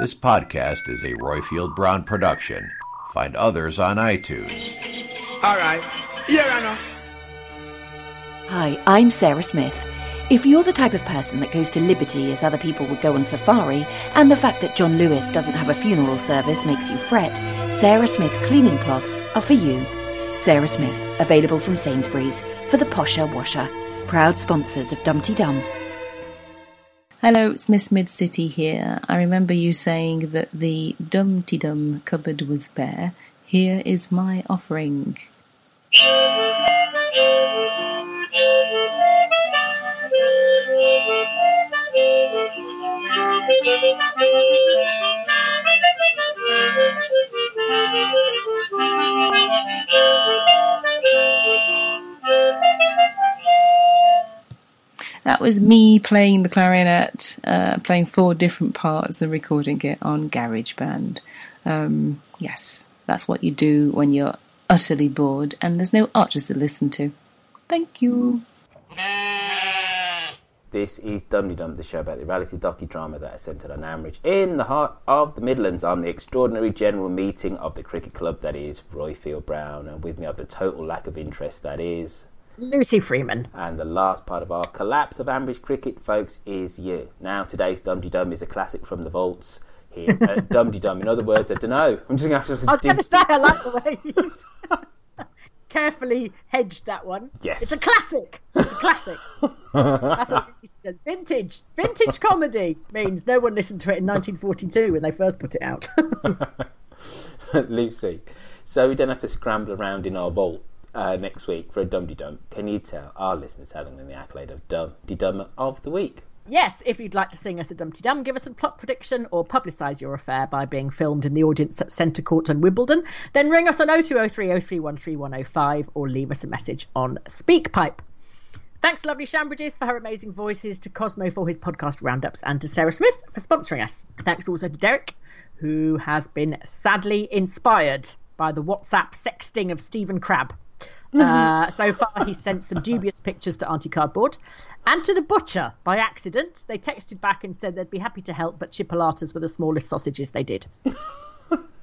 This podcast is a Royfield Brown production. Find others on iTunes. All right. Yeah, I know. Hi, I'm Sarah Smith. If you're the type of person that goes to Liberty as other people would go on safari, and the fact that John Lewis doesn't have a funeral service makes you fret, Sarah Smith cleaning cloths are for you. Sarah Smith, available from Sainsbury's for the posher washer. Proud sponsors of Dumpty Dum. Hello, it's Miss Mid City here. I remember you saying that the Dumpty Dum cupboard was bare. Here is my offering. That was me playing the clarinet, uh, playing four different parts and recording it on GarageBand. Um, yes, that's what you do when you're utterly bored and there's no archers to listen to. Thank you. This is Dumdy Dum, the show about the reality docudrama that is centred on Ambridge in the heart of the Midlands on the extraordinary general meeting of the cricket club that is Royfield Brown, and with me of the total lack of interest that is Lucy Freeman. And the last part of our collapse of Ambridge cricket, folks, is you. Now, today's Dumdy Dum is a classic from the vaults here. uh, Dumdy Dum, in other words, I don't know. I'm just going to I was going to say, I like the way you carefully hedged that one. Yes. It's a classic. It's a classic. That's what he said. Vintage. Vintage comedy means no one listened to it in 1942 when they first put it out. Lucy, so we don't have to scramble around in our vault uh, next week for a Dumdy Dum. Can you tell our listeners how they to win the accolade of Dumdy Dum of the Week? Yes, if you'd like to sing us a Dumpty Dum, give us a plot prediction, or publicise your affair by being filmed in the audience at Centre Court and Wimbledon, then ring us on 0203 0313105 or leave us a message on SpeakPipe. Thanks to Lovely Shambridges for her amazing voices, to Cosmo for his podcast roundups, and to Sarah Smith for sponsoring us. Thanks also to Derek, who has been sadly inspired by the WhatsApp sexting of Stephen Crabb. Uh, so far, he's sent some dubious pictures to Auntie Cardboard and to the butcher by accident. They texted back and said they'd be happy to help, but chipolatas were the smallest sausages they did.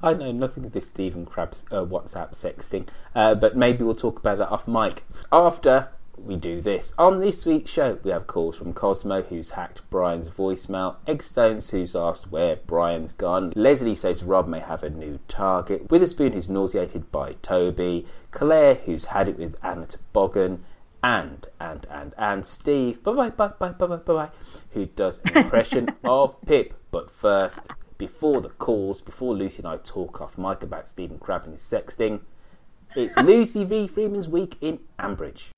I know nothing of this Stephen Crabb's uh, WhatsApp sexting, uh, but maybe we'll talk about that off mic after we do this. On this week's show, we have calls from Cosmo, who's hacked Brian's voicemail, Eggstones, who's asked where Brian's gone, Leslie says Rob may have a new target, Witherspoon, who's nauseated by Toby, Claire, who's had it with Anna Toboggan, and, and, and, and Steve, bye bye, bye bye, bye bye, bye bye, who does an impression of Pip. But first, before the calls, before Lucy and I talk off mic about Stephen Crabb and his sexting, it's Lucy V. Freeman's Week in Ambridge.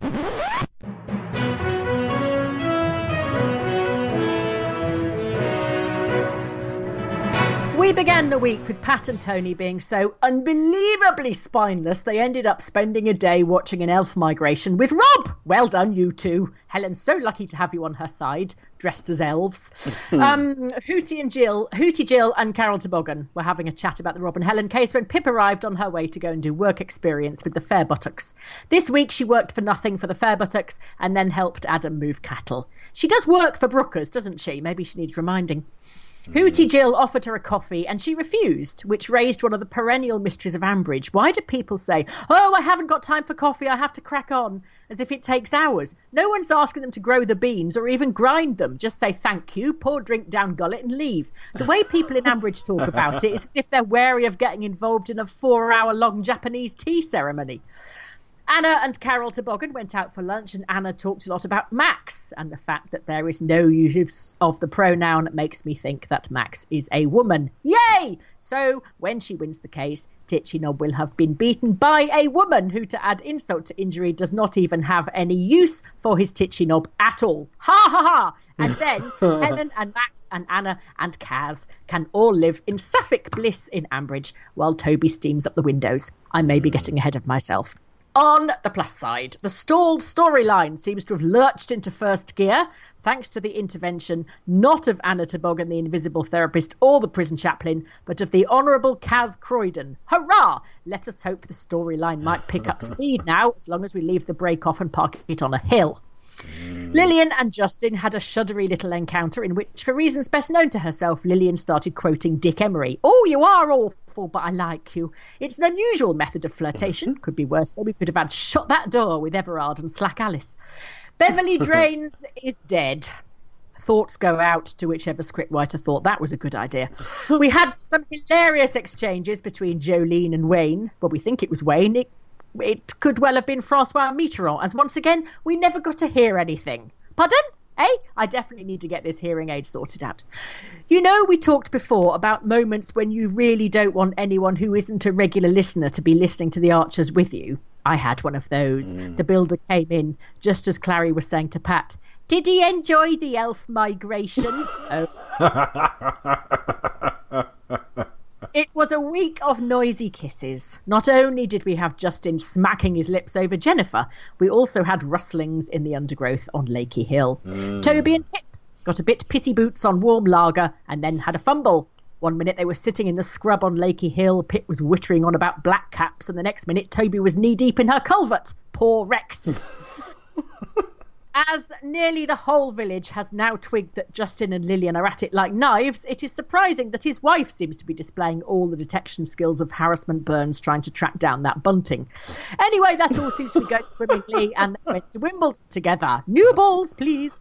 We began the week with Pat and Tony being so unbelievably spineless they ended up spending a day watching an elf migration with Rob. Well done, you two. Helen's so lucky to have you on her side, dressed as elves. um, Hootie and Jill, Hootie Jill and Carol Toboggan were having a chat about the Rob and Helen case when Pip arrived on her way to go and do work experience with the Fair Buttocks. This week she worked for nothing for the Fair Buttocks and then helped Adam move cattle. She does work for Brookers, doesn't she? Maybe she needs reminding. Hooty hmm. Jill offered her a coffee and she refused, which raised one of the perennial mysteries of Ambridge. Why do people say, Oh, I haven't got time for coffee, I have to crack on, as if it takes hours? No one's asking them to grow the beans or even grind them. Just say thank you, pour drink down gullet, and leave. The way people in Ambridge talk about it is as if they're wary of getting involved in a four hour long Japanese tea ceremony. Anna and Carol Toboggan went out for lunch, and Anna talked a lot about Max and the fact that there is no use of the pronoun makes me think that Max is a woman. Yay! So when she wins the case, Titchynob will have been beaten by a woman who, to add insult to injury, does not even have any use for his Titchynob at all. Ha ha ha! And then Helen and Max and Anna and Kaz can all live in Suffolk bliss in Ambridge while Toby steams up the windows. I may be getting ahead of myself. On the plus side, the stalled storyline seems to have lurched into first gear thanks to the intervention not of Anna Toboggan, the invisible therapist, or the prison chaplain, but of the Honourable Kaz Croydon. Hurrah! Let us hope the storyline might pick up speed now, as long as we leave the break off and park it on a hill. Mm. Lillian and Justin had a shuddery little encounter in which, for reasons best known to herself, Lillian started quoting Dick Emery. Oh, you are awful, but I like you. It's an unusual method of flirtation. Could be worse, though. We could have had shut that door with Everard and Slack Alice. Beverly Drains is dead. Thoughts go out to whichever scriptwriter thought that was a good idea. We had some hilarious exchanges between Jolene and Wayne. Well, we think it was Wayne. It it could well have been Francois Mitterrand, as once again we never got to hear anything. Pardon? Eh? I definitely need to get this hearing aid sorted out. You know, we talked before about moments when you really don't want anyone who isn't a regular listener to be listening to the Archers with you. I had one of those. The builder came in just as Clarrie was saying to Pat, Did he enjoy the elf migration? oh. It was a week of noisy kisses. Not only did we have Justin smacking his lips over Jennifer, we also had rustlings in the undergrowth on Lakey Hill. Mm. Toby and Pip got a bit pissy boots on warm lager and then had a fumble. One minute they were sitting in the scrub on Lakey Hill, Pip was wittering on about black caps, and the next minute Toby was knee deep in her culvert. Poor Rex. As nearly the whole village has now twigged that Justin and Lillian are at it like knives, it is surprising that his wife seems to be displaying all the detection skills of Harrison Burns trying to track down that bunting. Anyway, that all seems to be going swimmingly, and they went to Wimbledon together. New balls, please.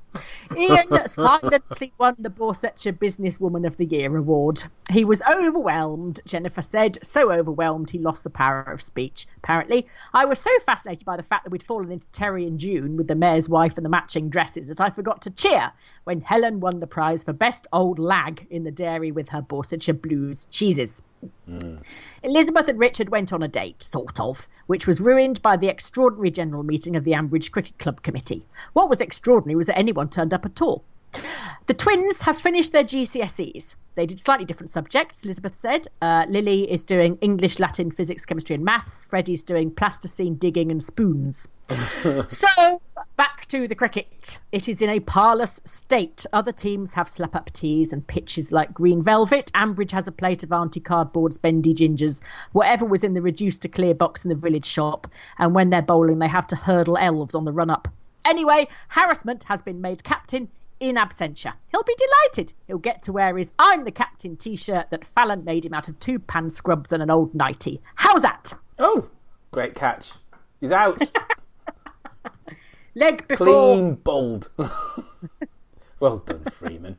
Ian silently won the Borsetshire Businesswoman of the Year award. He was overwhelmed, Jennifer said, so overwhelmed he lost the power of speech. Apparently, I was so fascinated by the fact that we'd fallen into Terry and June with the mayor's wife and the matching dresses that I forgot to cheer when Helen won the prize for Best Old Lag in the dairy with her Borsetshire Blues cheeses. Mm. Elizabeth and Richard went on a date, sort of, which was ruined by the extraordinary general meeting of the Ambridge Cricket Club Committee. What was extraordinary was that anyone turned up at all. The twins have finished their GCSEs. They did slightly different subjects, Elizabeth said. Uh, Lily is doing English, Latin, physics, chemistry, and maths. Freddie's doing plasticine, digging, and spoons. so, back to the cricket. It is in a parlous state. Other teams have slap up teas and pitches like green velvet. Ambridge has a plate of Auntie Cardboard's bendy gingers, whatever was in the reduced to clear box in the village shop. And when they're bowling, they have to hurdle elves on the run up. Anyway, Harrison has been made captain in absentia. He'll be delighted. He'll get to wear his I'm the Captain t shirt that Fallon made him out of two pan scrubs and an old nightie. How's that? Oh, great catch. He's out. Leg before. Clean bowled. well done, Freeman.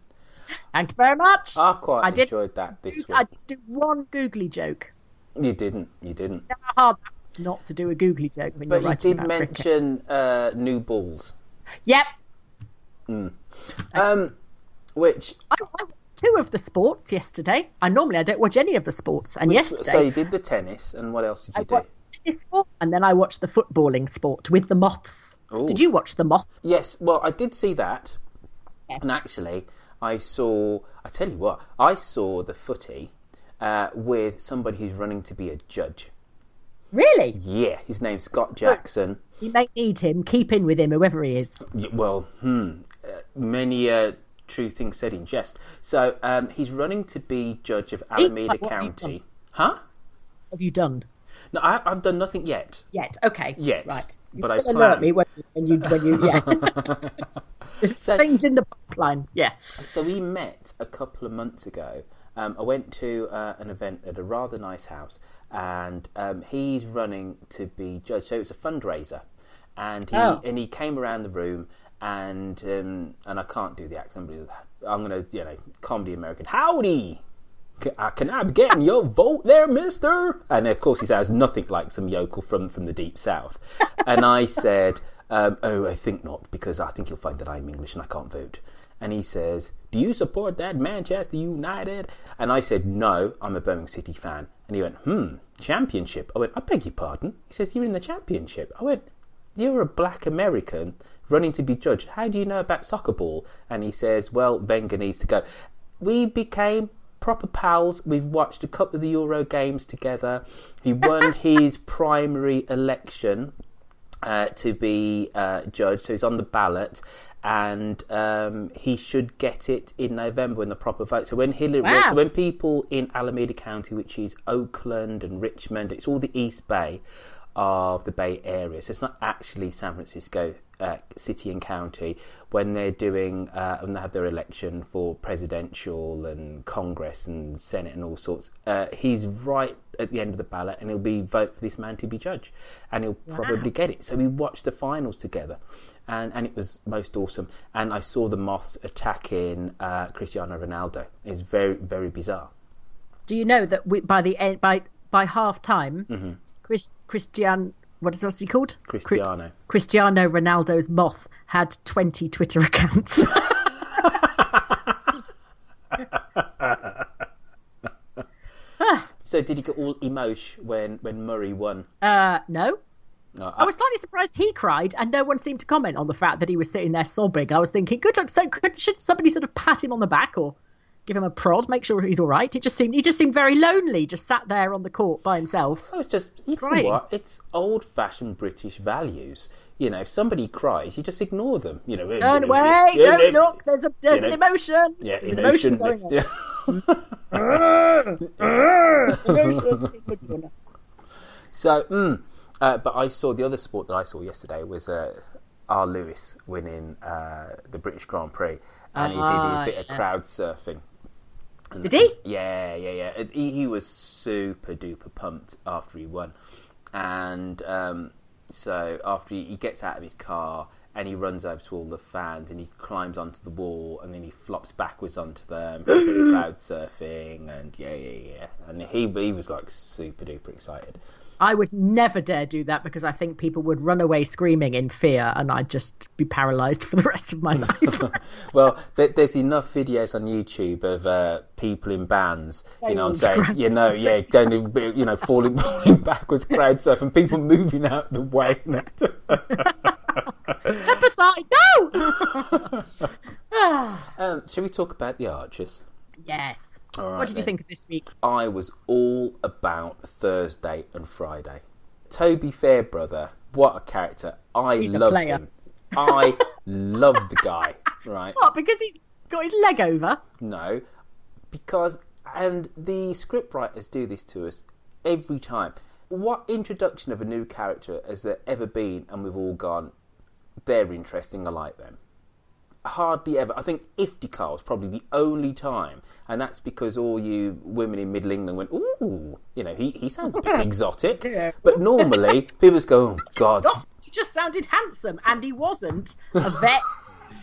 Thank you very much. I quite I enjoyed that this I week. did do one googly joke. You didn't. You didn't. You know how hard not to do a googly joke when But you're you writing did about mention uh, new balls. Yep. Um, which I, I watched two of the sports yesterday. I normally I don't watch any of the sports, and which- yesterday So you did the tennis, and what else did I you do? watched tennis sport, and then I watched the footballing sport with the moths. Ooh. Did you watch the moth? Yes, well, I did see that, and actually, I saw. I tell you what, I saw the footy uh, with somebody who's running to be a judge. Really? Yeah, his name's Scott Jackson. You may need him. Keep in with him, whoever he is. Well, hmm, many a true thing said in jest. So um, he's running to be judge of Alameda like what have County. Huh? Have you done No, I, I've done nothing yet. yet? Okay. Yet, Right. You but I will alert me when, when you when you yeah. So- Things in the pipeline. Yeah. So we met a couple of months ago. Um, I went to uh, an event at a rather nice house, and um, he's running to be judge. So it's a fundraiser, and he Oh. and he came around the room, and um, and I can't do the accent, but I'm gonna you know comedy American. Howdy. Can I, can I be getting your vote there, mister? And of course, he sounds nothing like some yokel from, from the deep south. And I said, um, Oh, I think not, because I think you'll find that I'm English and I can't vote. And he says, Do you support that Manchester United? And I said, No, I'm a Birmingham City fan. And he went, Hmm, championship. I went, I beg your pardon. He says, You're in the championship. I went, You're a black American running to be judged. How do you know about soccer ball? And he says, Well, Wenger needs to go. We became proper pals. We've watched a couple of the Euro games together. He won his primary election uh, to be uh, judged, so he's on the ballot. And um, he should get it in November in the proper vote. So when Hillary, Wow. so when people in Alameda County, which is Oakland and Richmond, it's all the East Bay of the Bay Area. So it's not actually San Francisco uh, city and county when they're doing uh, when they have their election for presidential and Congress and Senate and all sorts. Uh, he's right at the end of the ballot, and he'll be vote for this man to be judge, and he'll probably get it. So we watched the finals together. And, and it was most awesome. And I saw the Moths attacking uh, Cristiano Ronaldo. It's very, very bizarre. Do you know that we, by the end, by by half time, Mm-hmm. Chris, Christian, what is what's he called? Cri- Cristiano. Cristiano Ronaldo's moth had 20 Twitter accounts. So did he get all emotion when, when Murray won? uh, no. No, I was slightly surprised he cried, and no one seemed to comment on the fact that he was sitting there sobbing. I was thinking, good, so could, should somebody sort of pat him on the back or give him a prod, make sure he's all right? He just seemed he just seemed very lonely, just sat there on the court by himself. It's just you know what? It's old-fashioned British values. You know, if somebody cries, you just ignore them. You know, Don't wait, yeah, don't yeah, look. There's a there's you an know, emotion. Yeah, there's emotion. an emotion going on. Emotion. So, mm, uh, but I saw the other sport that I saw yesterday was uh, R. Lewis winning uh, the British Grand Prix, and he Ah, did a bit of crowd surfing. Did he? Yeah, yeah, yeah. He, he was super duper pumped after he won, and um, so after he, he gets out of his car and he runs over to all the fans and he climbs onto the wall and then he flops backwards onto them, for a bit of crowd surfing, and yeah, yeah, yeah. And he he was like super duper excited. I would never dare do that because I think people would run away screaming in fear, and I'd just be paralysed for the rest of my life. Well, there, there's enough videos on YouTube of uh, people in bands, you know, you know, yeah, going, to, you know, falling, falling backwards, crowd surfing, people moving out the way. Step aside, no! Ah, um, shall we talk about the Archers? yes. Right, what did you think of this week? I was all about Thursday and Friday. Toby Fairbrother, what a character! I He's love him. I love the guy. Right? What? Because he's got his leg over. No, because and the scriptwriters do this to us every time. What introduction of a new character has there ever been? And we've all gone, they're interesting. I like them. Hardly ever. I think Iftikhar was probably the only time, and that's because all you women in Middle England went, "Ooh, you know, he, he sounds a bit exotic." But normally, people just go, "Oh God, He just sounded handsome, and he wasn't a vet.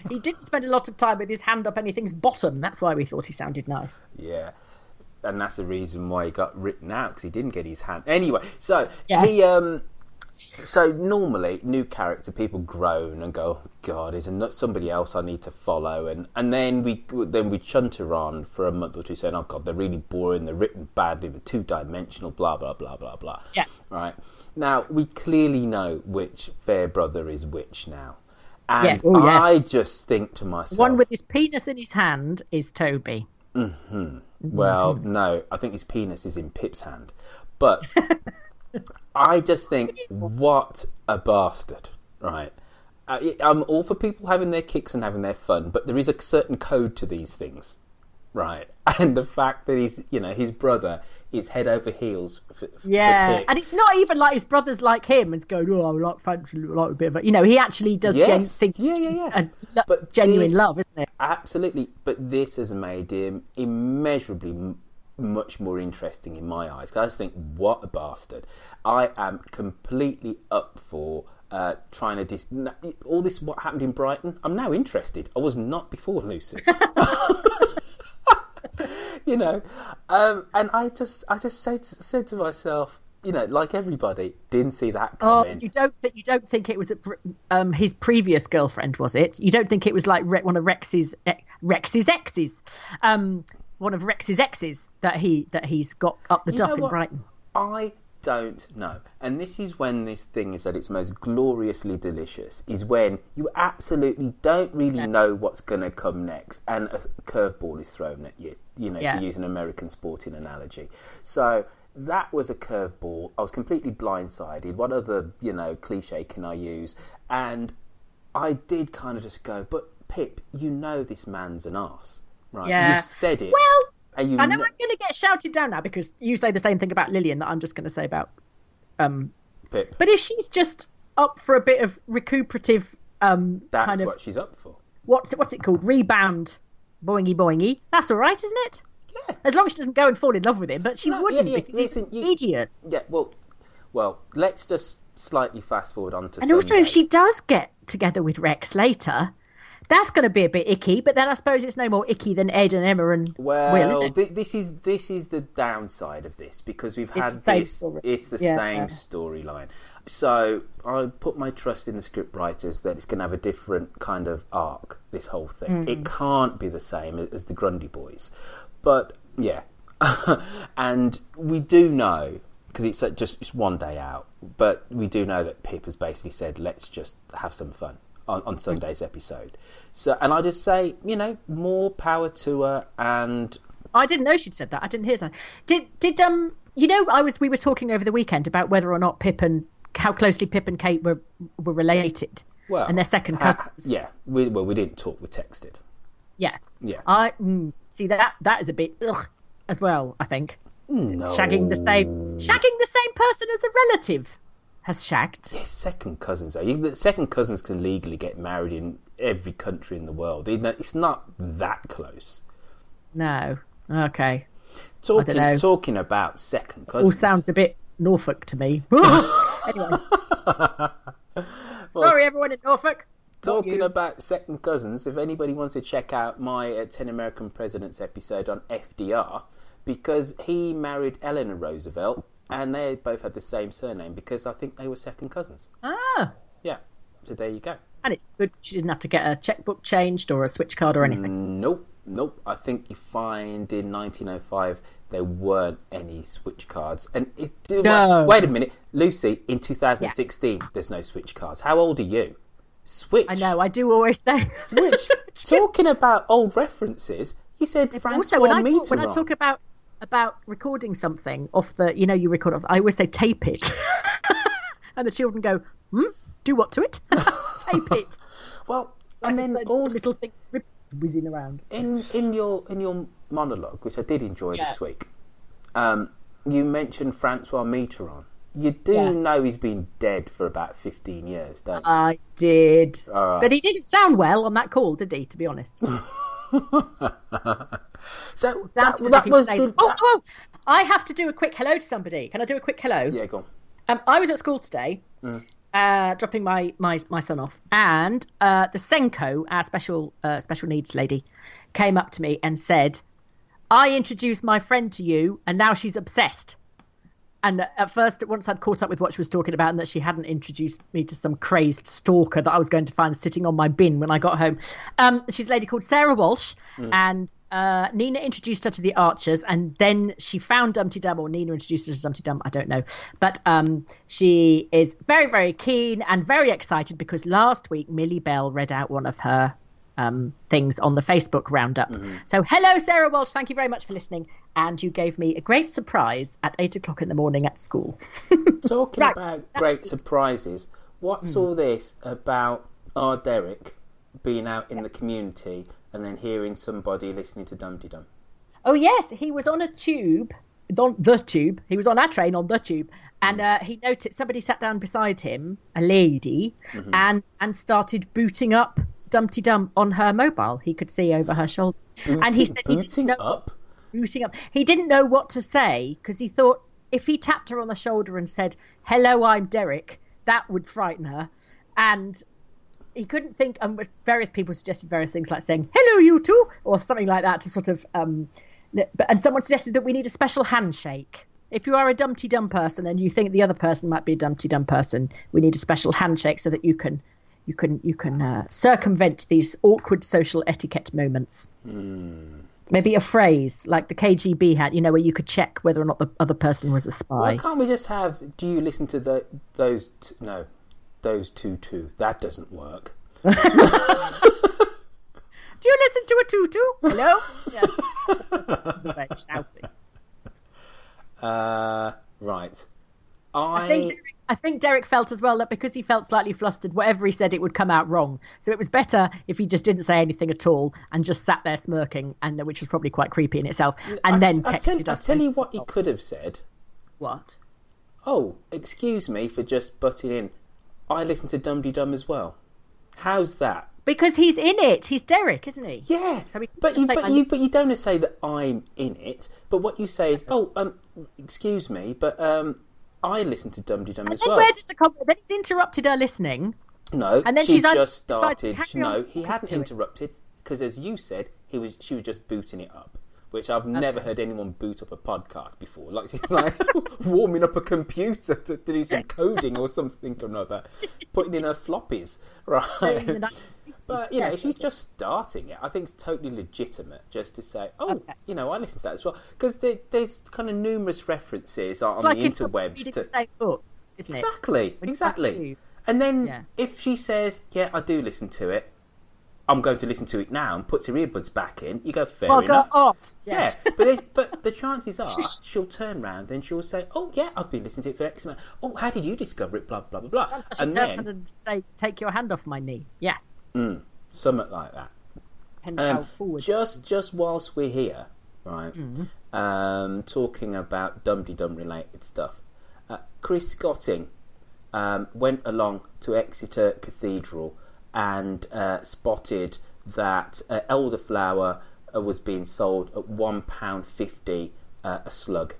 he didn't spend a lot of time with his hand up anything's bottom. That's why we thought he sounded nice. Yeah. And that's the reason why he got written out because he didn't get his hand. Anyway, so Yes. he um, so normally new character people groan and go, oh, God, is there somebody else I need to follow? And and then we then we chunter on for a month or two saying, oh God, they're really boring, they're written badly, they're two dimensional, blah blah blah blah blah. Yeah. Right now we clearly know which fair brother is which now. And Yeah. Oh, yes. I just think to myself, One with his penis in his hand is Toby. Mhm well, no, I think his penis is in Pip's hand. But I just think, what a bastard, right? Uh, I, I'm all for people having their kicks and having their fun, but there is a certain code to these things, right? And the fact that he's, you know, his brother is head over heels for, Yeah, and it's not even like his brothers like him and going, "Oh, I like fancy, like a bit of a," you know. He actually does gen- think Yeah, yeah, yeah. a lo- But genuine this- love, isn't it? Absolutely, but this has made him immeasurably much more interesting in my eyes. I just think, what a bastard! I am completely up for uh, trying to dis- all this. What happened in Brighton? I'm now interested. I was not before, Lucy. you know, um, and I just, I just said said to myself, you know, like everybody, didn't see that Oh, coming. you don't think you don't think it was a, um, his previous girlfriend, was it? You don't think it was like one of Rex's Rex's exes, um, one of Rex's exes that he that he's got up the You duff in what? Brighton. I don't know. And this is when this thing is at its most gloriously delicious, is when you absolutely don't really know what's going to come next and a curveball is thrown at you, you know, Yeah. to use an American sporting analogy. So that was a curveball. I was completely blindsided. What other, you know, cliche can I use? And I did kind of just go, but Pip, you know this man's an arse, right? Yeah. You've said it. Well, I know I'm going to get shouted down now because you say the same thing about Lillian that I'm just going to say about. Um, Pip, but if she's just up for a bit of recuperative, um, that's kind of what she's up for. what's it, what's it called? Rebound, boingy boingy. That's all right, isn't it? Yeah. As long as she doesn't go and fall in love with him, but she No, wouldn't yeah, yeah, because he's an you- idiot. Yeah, well, well, let's just slightly fast forward on to And also, if she does get together with Rex later, that's going to be a bit icky. But then I suppose it's no more icky than Ed and Emma and well, Will, thi- this is this is the downside of this because we've had same this. It's the Yeah. same storyline. So I put my trust in the script writers that it's going to have a different kind of arc. This whole thing, Mm. it can't be the same as the Grundy Boys, but yeah, and we do know because it's uh, just it's one day out, but we do know that Pip has basically said, "Let's just have some fun." On, on Sunday's episode, so and I just say, you know, more power to her, and I didn't know she'd said that. I didn't hear that. Did did um you know I was we were talking over the weekend about whether or not Pip and how closely Pip and Kate were were related. well, and they're second cousins. yeah, we, well, we didn't talk, we texted. Yeah. Yeah. I mm, see that that is a bit ugh as well. I think No. shagging the same shagging the same person as a relative has shagged. Yeah, second cousins. Though. Second cousins can legally get married in every country in the world. It's not that close. No. Okay. Talking know. talking about second cousins. All sounds a bit Norfolk to me. anyway. Sorry, everyone in Norfolk. Talking about second cousins, if anybody wants to check out my uh, 10 American Presidents episode on FDR, because he married Eleanor Roosevelt and they both had the same surname because I think they were second cousins. Ah. Yeah, so there you go. And it's good she didn't have to get a checkbook changed or a switch card or anything. Nope, nope. I think you find in 1905 there weren't any switch cards. And it, No. wait a minute, Lucy. In 2016, there's no switch cards. How old are you? Switch. I know, I do always say. Which talking about old references, he said Francois also, when I, talk, when I talk about about recording something off the, you know, you record off, I always say tape it. and the children go, hmm? Do what to it? tape it. well, and then all little thing whizzing around. in in your in your monologue, which I did enjoy Yeah. this week, um, you mentioned Francois Mitterrand. You do Yeah. know he's been dead for about 15 years, don't you? I did. Right. But he didn't sound well on that call, did he, to be honest? so that, that was the. oh, oh, I have to do a quick hello to somebody. Can I do a quick hello? Yeah, go on. Um, I was at school today, uh, dropping my, my, my son off, and uh, the SENCo, our special uh, special needs lady, came up to me and said, "I introduced my friend to you, and now she's obsessed." And at first, once I'd caught up with what she was talking about, and that she hadn't introduced me to some crazed stalker that I was going to find sitting on my bin when I got home. Um, she's a lady called Sarah Walsh, and uh, Nina introduced her to the Archers, and then she found Dumpty Dum, or Nina introduced her to Dumpty Dum, I don't know. But um, she is very, very keen and very excited because last week Millie Bell read out one of her um, things on the Facebook roundup. So, hello, Sarah Walsh. Thank you very much for listening. And you gave me a great surprise at eight o'clock in the morning at school. Talking Right. about great surprises, what's all this about our Derek being out in the community and then hearing somebody listening to Dum Dum? oh, yes, he was on a tube on the tube. He was on our train on the tube, and uh, he noticed somebody sat down beside him, a lady, Mm-hmm. and and started booting up Dumpty Dum on her mobile. He could see over her shoulder, and he said he didn't know, up. booting up. He didn't know what to say because he thought if he tapped her on the shoulder and said, "Hello, I'm Derek," that would frighten her, and he couldn't think. And various people suggested various things like saying "Hello, you two" or something like that to sort of. Um, and someone suggested that we need a special handshake. If you are a Dumpty Dum person and you think the other person might be a Dumpty Dum person, we need a special handshake so that you can. You can you can uh, circumvent these awkward social etiquette moments. Maybe a phrase like the KGB had, you know, where you could check whether or not the other person was a spy. Why can't we just have? Do you listen to the those? T- no, those two two. That doesn't work. Do you listen to a tutu? Hello? yeah. That's a bit shouting. Uh, right. I, I think, Derek, I think Derek felt as well that because he felt slightly flustered, whatever he said, it would come out wrong. So it was better if he just didn't say anything at all and just sat there smirking, and which was probably quite creepy in itself. And I, then I texted tell, I tell you what he could have said. What? Oh, excuse me for just butting in. I listen to Dum Dum as well. How's that? Because he's in it. He's Derek, isn't he? Yeah, So but you, but "I'm- you, but you don't say that I'm in it. But what you say is, oh, um, excuse me, but um, I listen to Dum Dum as then well. where does the comment? Then he's interrupted her listening. No, And then she she's just started. No, he hadn't interrupted because, as you said, he was. She was just booting it up, which I've never heard anyone boot up a podcast before. Like she's like warming up a computer to, to do some coding or something or another, putting in her floppies, right? But you know, if she's just starting it, I think it's totally legitimate just to say, "Oh, Okay. you know, I listen to that as well," because there, there's kind of numerous references on, like the interwebs to the same book, isn't it? Exactly, exactly. And then Yeah. if she says, "Yeah, I do listen to it," I'm going to listen to it now, and puts her earbuds back in, you go, "Fair Well, go enough." off. Yeah, but they, but the chances are she'll turn round and she'll say, "Oh yeah, I've been listening to it for X amount. Oh, how did you discover it? Blah blah blah blah." And then and say, "Take your hand off my knee." Yes. Something like that. Um, forward. just just whilst we're here, right, Mm-hmm. um, talking about Dum Dum related stuff, uh, Chris Scotting um, went along to Exeter Cathedral and uh, spotted that uh, elderflower uh, was being sold at one pound fifty uh, a slug.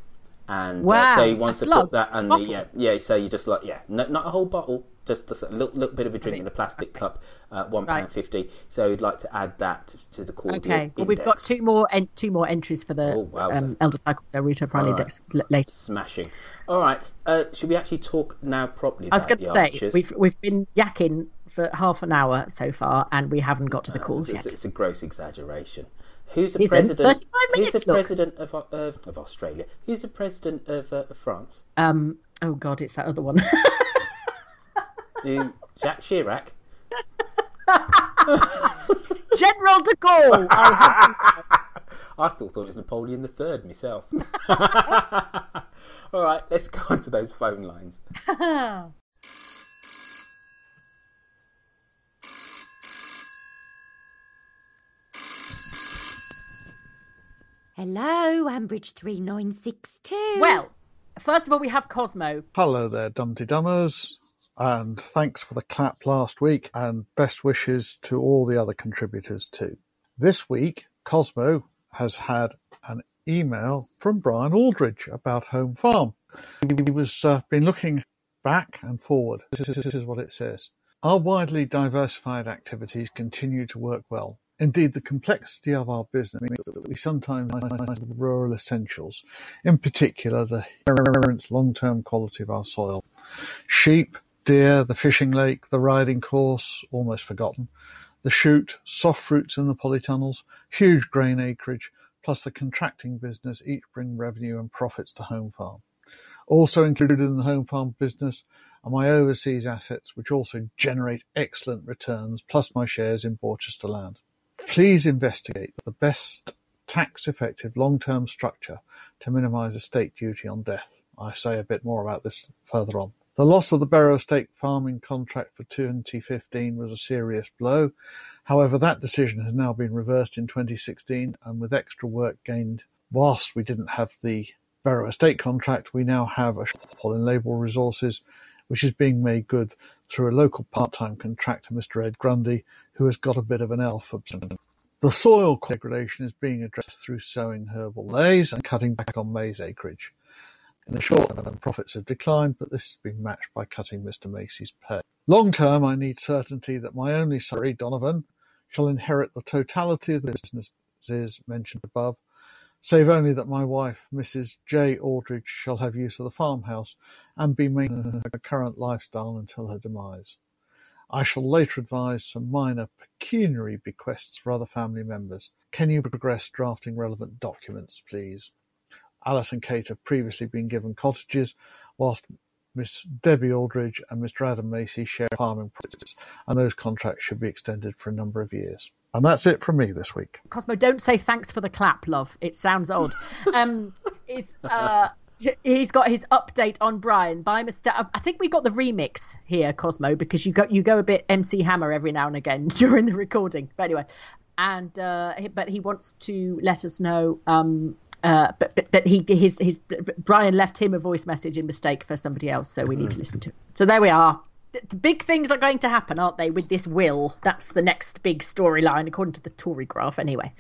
And uh, Wow, so he wants to slug? put that on the yeah yeah. So you just like yeah, no, not a whole bottle, just, a little, little bit of a drink in a plastic cup, uh, one pound Right. fifty. So he'd like to add that to the cordial Okay. Well, we've got two more en- two more entries for the Oh, um, Elder Cycle Retail Prime Index l- later. smashing. All right, uh, should we actually talk now properly? I was going to say archers? we've we've been yakking for half an hour so far, and we haven't got to the calls it's, yet. it's a gross exaggeration. Who's the president? 35 who's the look. president of, uh, of Australia? Who's the president of, uh, of France? Um. Oh God, it's that other one. Who, Jacques Chirac. General de Gaulle. I I still thought it was Napoleon the Third myself. All right, let's go on to those phone lines. Hello, Ambridge 3962. well, first of all, we have Cosmo. Hello there, Dumpty Dummers, and thanks for the clap last week, and best wishes to all the other contributors too. This week, Cosmo has had an email from Brian Aldridge about Home Farm. He was uh, been looking back and forward. This is, this is what it says. Our widely diversified activities continue to work well. Indeed, the complexity of our business means that we sometimes with rural essentials, in particular the inherent long-term quality of our soil. Sheep, deer, the fishing lake, the riding course, almost forgotten, the shoot, soft fruits in the polytunnels, huge grain acreage, plus the contracting business each bring revenue and profits to Home Farm. Also included in the Home Farm business are my overseas assets, which also generate excellent returns, plus my shares in Borchester Land. Please investigate the best tax-effective long-term structure to minimise estate duty on death. I say a bit more about this further on. The loss of the Berrow Estate farming contract for 2015 was a serious blow. However, that decision has now been reversed in 2016 and with extra work gained whilst we didn't have the Berrow Estate contract, we now have a shortfall in labour resources, which is being made good through a local part-time contractor, Mr. Ed Grundy, who has got a bit of an elf obsession. The soil degradation is being addressed through sowing herbal lays and cutting back on maize acreage. In the short term, profits have declined, but this has been matched by cutting Mr. Macy's pay. Long term, I need certainty that my only son, Donovan, shall inherit the totality of the businesses mentioned above, save only that my wife, Mrs. J. Aldridge, shall have use of the farmhouse and be maintaining her current lifestyle until her demise. I shall later advise some minor pecuniary bequests for other family members. Can you progress drafting relevant documents, please? Alice and Kate have previously been given cottages, whilst Miss Debbie Aldridge and Mr. Adam Macy share farming profits, and those contracts should be extended for a number of years. And that's it from me this week. Cosmo, don't say thanks for the clap, love. It sounds odd. Um, is uh, he's got his update on Brian by mistake. I think we got the remix here, Cosmo, because you go you go a bit MC Hammer every now and again during the recording. But anyway, and uh, but he wants to let us know. Um, uh, but, but that he his his Brian left him a voice message in mistake for somebody else, so we need to listen to it. So there we are the big things are going to happen, aren't they, with this will? That's the next big storyline, according to the Tory graph, anyway.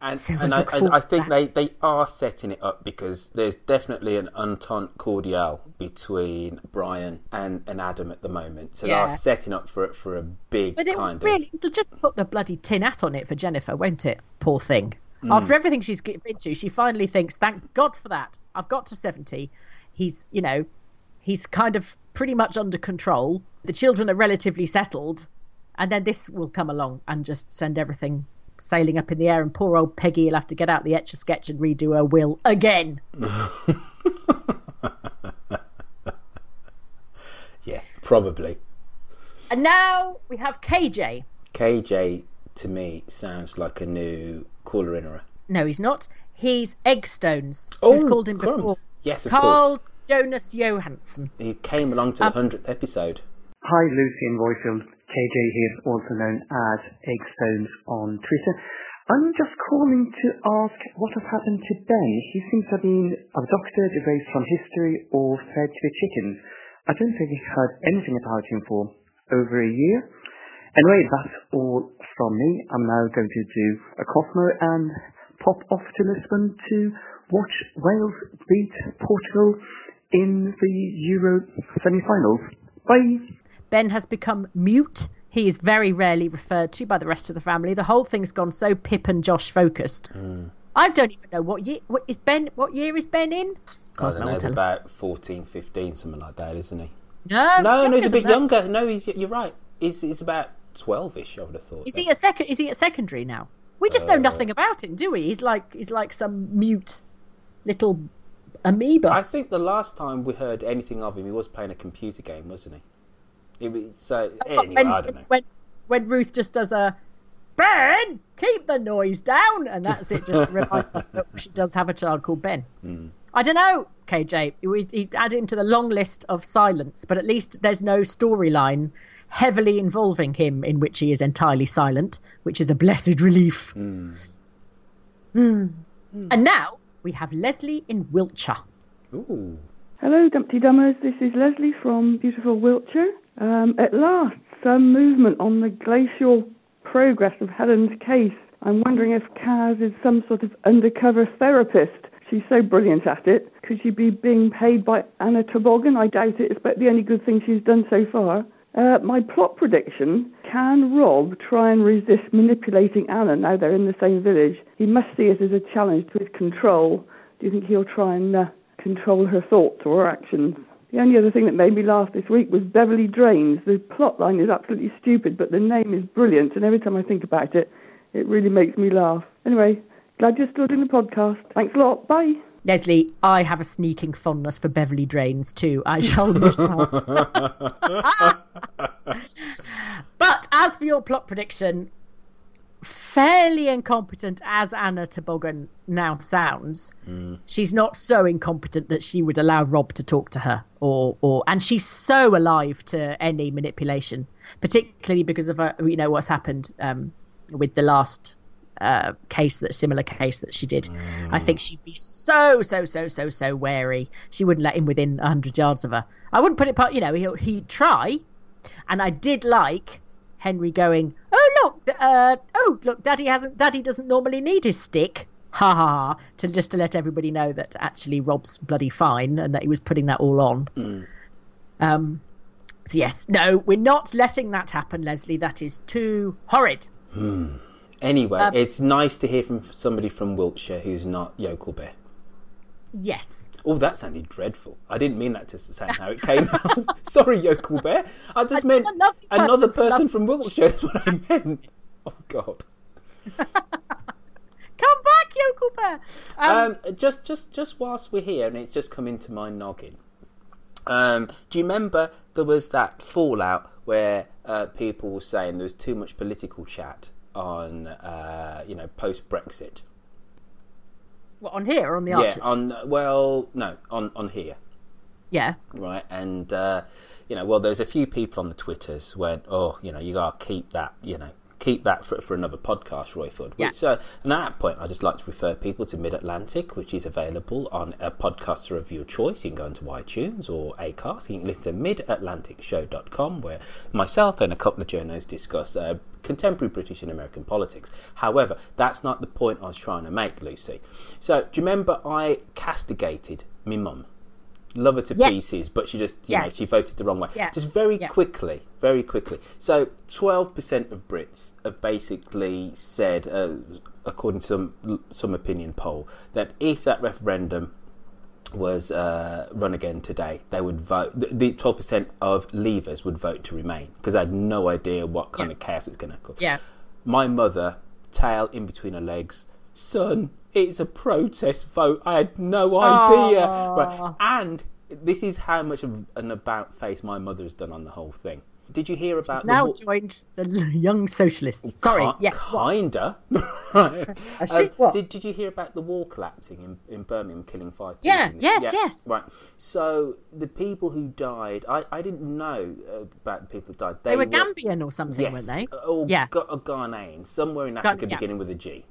And, so and I, I, I, think they, they are setting it up because there's definitely an entente cordiale between Brian and, and Adam at the moment. So yeah. they are setting up for it for a big but kind really, of. They'll just put the bloody tin hat on it for Jennifer, won't it? Poor thing. Mm. After everything she's given into, she finally thinks, thank God for that. I've got to 70. He's, you know, he's kind of pretty much under control. The children are relatively settled, and then this will come along and just send everything sailing up in the air. And poor old Peggy will have to get out the etch a sketch and redo her will again. yeah, probably. And now we have KJ. KJ to me sounds like a new caller in No, he's not. He's Eggstones. Oh, Who's called him crumbs. before? Yes, of Carl course. Jonas Johansson. He came along to the um, hundredth episode. Hi, Lucy and Royfield. KJ here, also known as Eggstones on Twitter. I'm just calling to ask what has happened to Ben. He seems to have been abducted, erased from history, or fed to the chickens. I don't think we heard anything about him for over a year. Anyway, that's all from me. I'm now going to do a Cosmo and pop off to Lisbon to watch Wales beat Portugal in the Euro semi-finals. Bye. Ben has become mute. He is very rarely referred to by the rest of the family. The whole thing's gone so Pip and Josh focused. Mm. I don't even know what year. What is Ben? What year is Ben in? Cosmo I don't know, about 14, 15, something like that, isn't he? No, no, no. He's a bit younger. No, he's you're right. He's, he's about twelve-ish. I would have thought. Is he a second? Is he at secondary now? We just uh, know nothing about him, do we? He's like he's like some mute little amoeba. I think the last time we heard anything of him, he was playing a computer game, wasn't he? was, so anyway, when, I don't know. When, when Ruth just does a Ben, keep the noise down, and that's it. Just reminds us that she does have a child called Ben. Mm. I don't know, KJ. We, he added him to the long list of silence, but at least there's no storyline heavily involving him in which he is entirely silent, which is a blessed relief. Mm. Mm. And now we have Leslie in Wiltshire. Ooh. Hello, Dumpty Dummers. This is Leslie from beautiful Wiltshire. Um, at last, some movement on the glacial progress of Helen's case. I'm wondering if Kaz is some sort of undercover therapist. She's so brilliant at it. Could she be being paid by Anna Toboggan? I doubt it. It's about the only good thing she's done so far. Uh, my plot prediction can Rob try and resist manipulating Anna now they're in the same village? He must see it as a challenge to his control. Do you think he'll try and uh, control her thoughts or her actions? The only other thing that made me laugh this week was Beverly Drains. The plot line is absolutely stupid, but the name is brilliant, and every time I think about it, it really makes me laugh. Anyway, glad you're still doing the podcast. Thanks a lot. Bye. Leslie, I have a sneaking fondness for Beverly Drains too. I shall miss her. but as for your plot prediction, fairly incompetent as Anna Toboggan now sounds, mm. she's not so incompetent that she would allow Rob to talk to her, or or and she's so alive to any manipulation, particularly because of her, you know what's happened um, with the last uh, case that similar case that she did. I think she'd be so so so so so wary. She wouldn't let him within hundred yards of her. I wouldn't put it part. You know, he, he'd try, and I did like Henry going, "Oh look, uh, oh look, Daddy hasn't. Daddy doesn't normally need his stick." Ha ha ha! To just to let everybody know that actually Rob's bloody fine and that he was putting that all on. Um, so yes, no, we're not letting that happen, Leslie. That is too horrid. Anyway, Um, it's nice to hear from somebody from Wiltshire who's not Yokel Bear. Yes. Oh, that sounded dreadful. I didn't mean that to sound how it came out. Sorry, Yokel Bear. I just I meant just love the another person person from Wiltshire is what I meant. Oh, God. Come back, Yokel Bear. Um, Um, just, just, just whilst we're here, and it's just come into my noggin. Um, do you remember there was that fallout where uh, people were saying there was too much political chat on, uh, you know, post Brexit? what on here or on the Yeah, on well, no, on on here. yeah. right? And uh, you know, well, there's a few people on the twitters went, "Oh, you know, you gotta keep that, you know, keep that for for another podcast, Royford." Yeah. Which, uh, and at that point, I just like to refer people to Mid Atlantic, which is available on a podcaster of your choice. You can go into iTunes or Acast. You can listen to midatlanticshow.com, where myself and a couple of journos discuss. Uh, Contemporary British and American politics. However, that's not the point I was trying to make, Lucy. So, do you remember I castigated my mum? love her to Yes. pieces, but she just, you know, she voted the wrong way. Yeah. Just very Yeah. quickly, very quickly. So, 12% of Brits have basically said, uh, according to some, some opinion poll, that if that referendum was uh, run again today, they would vote. The, the 12% of leavers would vote to remain because they had no idea what kind Yeah. of chaos it was going to cause. Yeah. My mother, tail in between her legs, son, it's a protest vote. I had no idea. Right. And this is how much of an about face my mother has done on the whole thing. Did you hear about She's now the joined the Young Socialists. Sorry, Ki- yes. kinda. right. Um. What? Did, did you hear about the wall collapsing in, in Birmingham, killing five people? Yeah, in this- yes, yes. Right. So the people who died, I, I didn't know uh, about the people who died. They, were Gambian or something, yes, weren't they? Or Yeah. Ga- or Ghanaian, somewhere in Africa yeah. beginning with a G.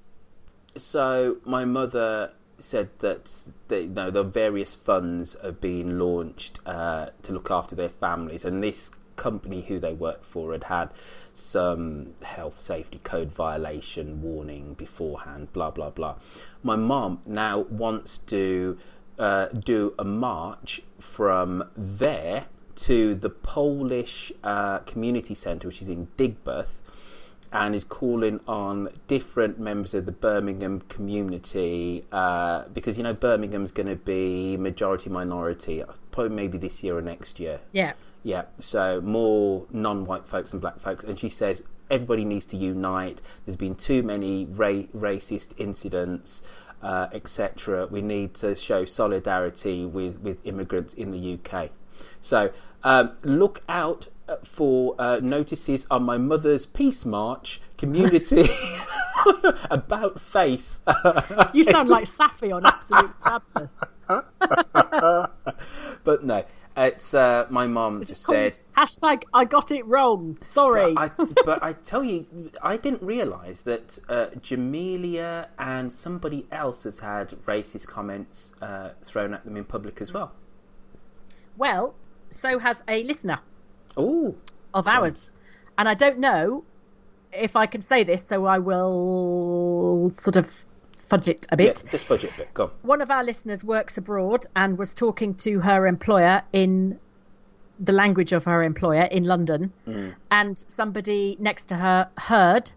So my mother said that they, you know, the various funds are being launched uh, to look after their families, and this company who they worked for had had some health safety code violation warning beforehand. Blah blah blah. My mom now wants to uh, do a march from there to the Polish uh, community centre, which is in Digbeth and is calling on different members of the Birmingham community uh, because you know Birmingham's going to be majority minority, probably maybe this year or next year. Yeah. Yeah, so more non-white folks and black folks, and she says everybody needs to unite. There's been too many ra- racist incidents, uh, etc. We need to show solidarity with with immigrants in the UK. So um, look out uh, for uh, notices on my mother's peace march community about face. You sound like Saffy on Absolute Fabulous. but no, it's uh, my mum just said. Hashtag I got it wrong. Sorry. But I, but I tell you, I didn't realise that uh, Jamelia and somebody else has had racist comments uh, thrown at them in public as well. Well, so has a listener Oh, of ours. And I don't know if I can say this, so I will sort of fudge it a bit. Yeah, just fudge it a bit. Go. on. One of our listeners works abroad and was talking to her employer in the language of her employer in London, and somebody next to her heard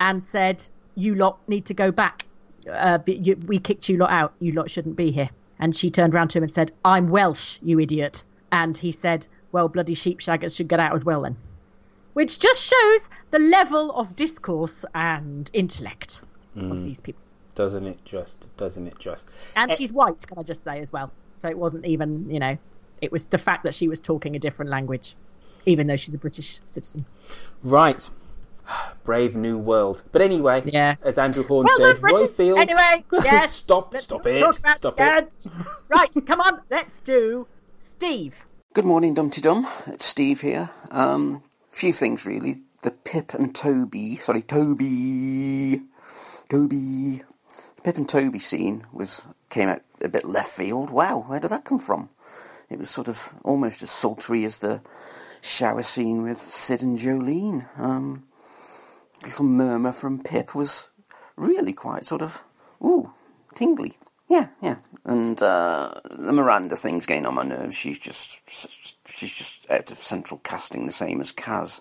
and said, "You lot need to go back. Uh, you, we kicked you lot out. You lot shouldn't be here." And she turned round to him and said, "I'm Welsh, you idiot." And he said, "Well, bloody sheepshaggers should get out as well then." Which just shows the level of discourse and intellect of these people. Doesn't it just? Doesn't it just? And Eh, she's white, can I just say as well? So it wasn't even, you know, it was the fact that she was talking a different language, even though she's a British citizen. Right. Brave new world. But anyway, Yeah. as Andrew Horn Well said, done, Britain. Roifield. Anyway, yes. stop, Let's stop it, stop it. it. right, come on, let's do Steve. Good morning, Dumpty Dum. It's Steve here. Um, few things really. The Pip and Toby, sorry, Toby Toby. Pip and Toby scene was came out a bit left field. Wow, where did that come from? It was sort of almost as sultry as the shower scene with Sid and Jolene. Um, little murmur from Pip was really quite sort of, ooh, tingly. Yeah, yeah. And uh, the Miranda thing's getting on my nerves. She's just, she's just out of central casting, the same as Kaz.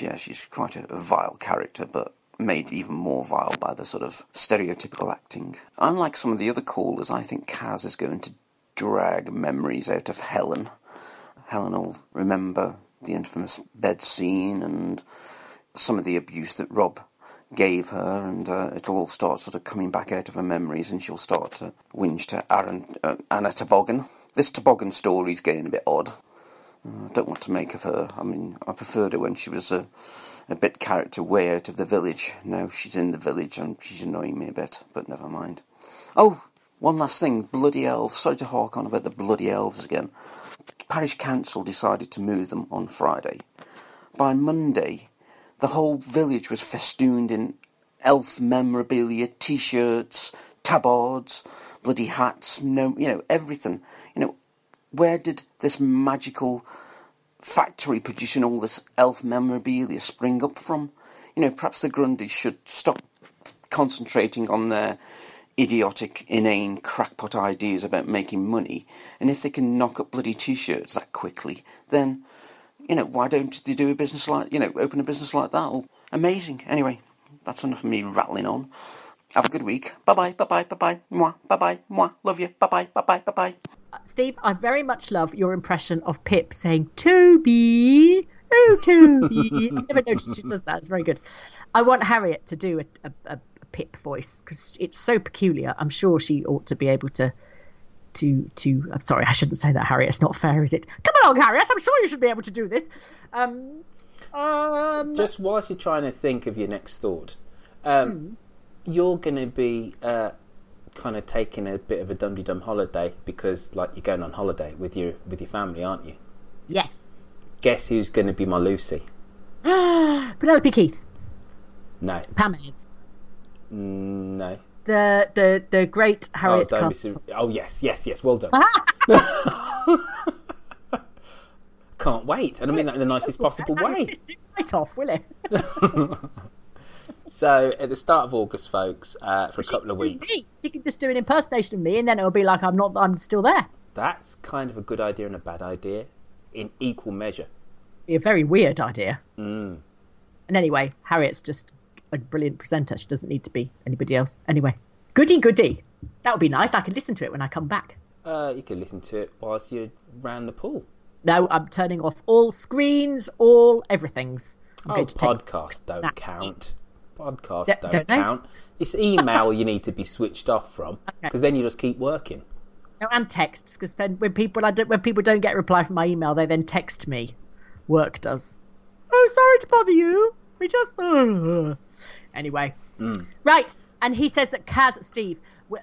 Yeah, she's quite a, a vile character, but made even more vile by the sort of stereotypical acting. Unlike some of the other callers, I think Kaz is going to drag memories out of Helen. Helen will remember the infamous bed scene and some of the abuse that Rob gave her, and uh, it'll all start sort of coming back out of her memories, and she'll start to whinge to Aaron, uh, Anna Toboggan. This Toboggan story's getting a bit odd. Uh, I don't want to make of her. I mean, I preferred her when she was a, a bit character way out of the village. Now she's in the village and she's annoying me a bit, but never mind. Oh, one last thing, bloody elves. Sorry to hark on about the bloody elves again. Parish Council decided to move them on Friday. By Monday, the whole village was festooned in elf memorabilia, T-shirts, tabards, bloody hats, no, you know, everything. You know, where did this magical factory producing all this elf memorabilia spring up from? You know, perhaps the Grundys should stop concentrating on their idiotic, inane, crackpot ideas about making money, and if they can knock up bloody t-shirts that quickly, then, you know, why don't they do a business like, you know, open a business like that? Oh, amazing. Anyway, that's enough of me rattling on. Have a good week. Bye bye, bye bye, bye bye, mwah, bye bye, mwah, love you, bye bye, bye bye, bye bye. Steve, I very much love your impression of Pip saying Toby. Oh, Toby. I never noticed she does that. It's very good. I want Harriet to do a, a, a Pip voice because it's so peculiar. I'm sure she ought to be able to. To to. I'm sorry, I shouldn't say that, Harriet. It's not fair, is it? Come along, Harriet. I'm sure you should be able to do this. Um, um, Just whilst you're trying to think of your next thought, um, you're going to be uh, kind of taking a bit of a dum dum holiday because, like, you're going on holiday with your with your family, aren't you? yes. Guess who's going to be my Lucy? Penelope Keith. No, Pam is. Mm, no. The the the great Oh, Harriet. don't be ser- oh yes, yes, yes. Well done. Can't wait, and I mean that in the nicest possible way. Right off, will it? So at the start of August, folks, uh, for a couple of weeks. She can just do an impersonation of me, and then it'll be like I'm not. I'm still there. that's kind of a good idea and a bad idea in equal measure. Be a very weird idea. Mm. And anyway, Harriet's just a brilliant presenter. She doesn't need to be anybody else. Anyway, goody goody. That would be nice. I can listen to it when I come back. Uh, you can listen to it whilst you're round the pool. No, I'm turning off all screens, all everything's. I'm oh, going to take podcasts don't count. Podcasts D- don't, don't count. It's email you need to be switched off from because then you just keep working. No, and texts because then when people I don't, when people don't get a reply from my email, they then text me. Work does. Oh, sorry to bother you. We just anyway. Mm. Right, and he says that Kaz, Steve,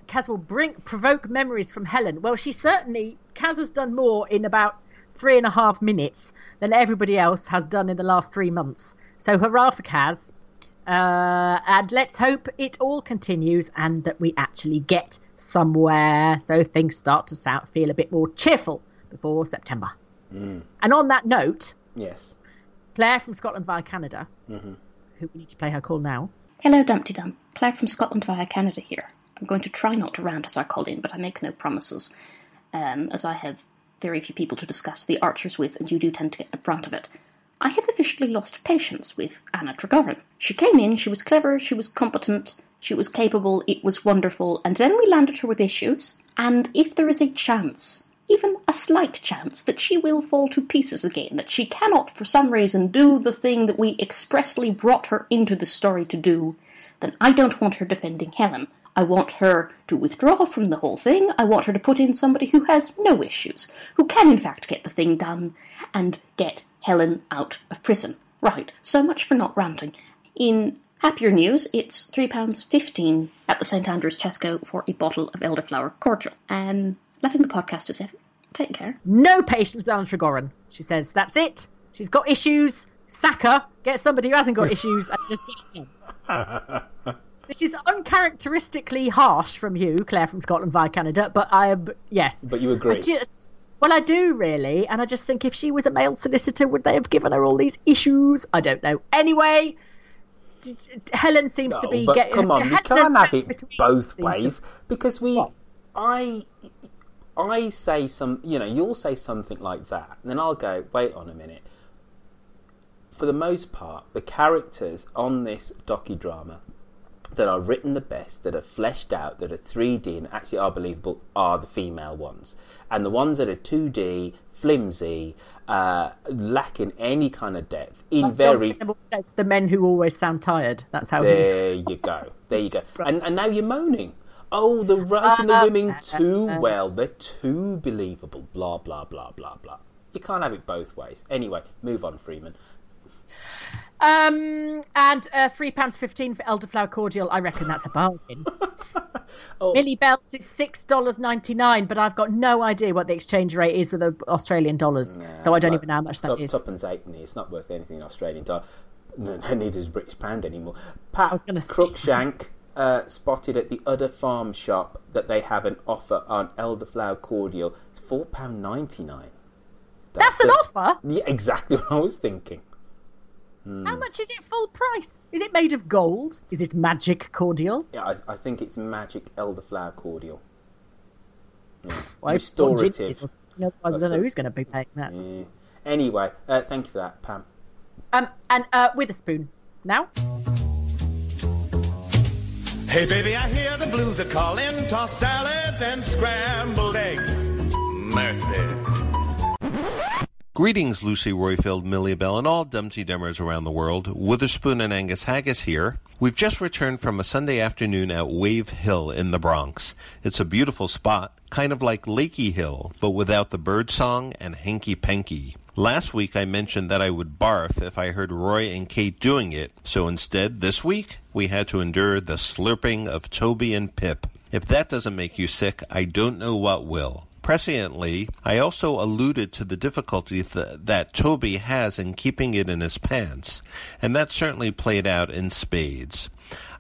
Kaz will bring provoke memories from Helen. Well, she certainly Kaz has done more in about three and a half minutes than everybody else has done in the last three months. So hurrah for Kaz. Uh, and let's hope it all continues and that we actually get somewhere so things start to sound, feel a bit more cheerful before September. Mm. And on that note, Yes. Claire from Scotland via Canada, hmm who we need to play her call now. Hello, Dumpty Dum. Claire from Scotland via Canada here. I'm going to try not to rant as I call in, but I make no promises, um, as I have very few people to discuss the archers with, and you do tend to get the brunt of it. I have officially lost patience with Anna Tregorran. She came in, she was clever, she was competent, she was capable, it was wonderful, and then we landed her with issues. And if there is a chance, even a slight chance, that she will fall to pieces again, that she cannot, for some reason, do the thing that we expressly brought her into the story to do, then I don't want her defending Helen. I want her to withdraw from the whole thing. I want her to put in somebody who has no issues, who can in fact get the thing done and get Helen out of prison. Right, so much for not ranting. In happier news, it's £3.15 at the St Andrews Tesco for a bottle of elderflower cordial. Um, loving the podcast as ever. Take care. No patience with Anna Tregorran. She says, that's it. She's got issues. Sack her. Get somebody who hasn't got issues and just get it done. This is uncharacteristically harsh from you, Claire from Scotland via Canada, but I am yes. But you agree. I just, well, I do really, and I just think if she was a male solicitor, would they have given her all these issues? I don't know. Anyway, Helen seems No, to be getting. come on, we Helen can't have it both ways two. because we, I, I say some, you know, you'll say something like that, and then I'll go, wait on a minute. For the most part, the characters on this docudrama that are written the best, that are fleshed out, that are 3D and actually are believable, are the female ones, and the ones that are 2D, flimsy, uh, lacking any kind of depth, in Like very says, the men who always sound tired. That's how. he... there you go. There you go. And, and now you're moaning. Oh, they're writing the Uh, women too well. They're too believable. Blah, blah, blah, blah, blah. You can't have it both ways. Anyway, move on, Freeman. Um, and uh, three pounds fifteen for elderflower cordial. I reckon that's a bargain. Oh. Millie Bell's is six dollars ninety nine, but I've got no idea what the exchange rate is with the Australian dollars, so I don't like even know how much that tup- is. Tuppence halfpenny. It's not worth anything in Australian dollar. No, neither is British pound anymore. Pat Crookshank uh, spotted at the other farm shop that they have an offer on elderflower cordial. It's four pound ninety nine. That's an offer. Yeah, exactly what I was thinking. Hmm. How much is it full price? Is it made of gold? Is it magic cordial? Yeah, I, I think it's magic elderflower cordial. Yeah. Well, it's not gin Restorative. people. You know, I don't That's know a- who's going to be paying that. Yeah. Anyway, uh, thank you for that, Pam. Um, and uh, spoon now. Hey baby, I hear the blues are calling. Toss salads and scrambled eggs. Mercy. Greetings, Lucy Roifield, Millie Bell, and all Dumpty Dummers around the world. Witherspoon and Angus Haggis here. We've just returned from a Sunday afternoon at Wave Hill in the Bronx. It's a beautiful spot, kind of like Lakey Hill, but without the bird song and hanky panky. Last week I mentioned that I would barf if I heard Roy and Kate doing it, so instead, this week, we had to endure the slurping of Toby and Pip. If that doesn't make you sick, I don't know what will. Presciently, I also alluded to the difficulties th- that Toby has in keeping it in his pants, and that certainly played out in spades.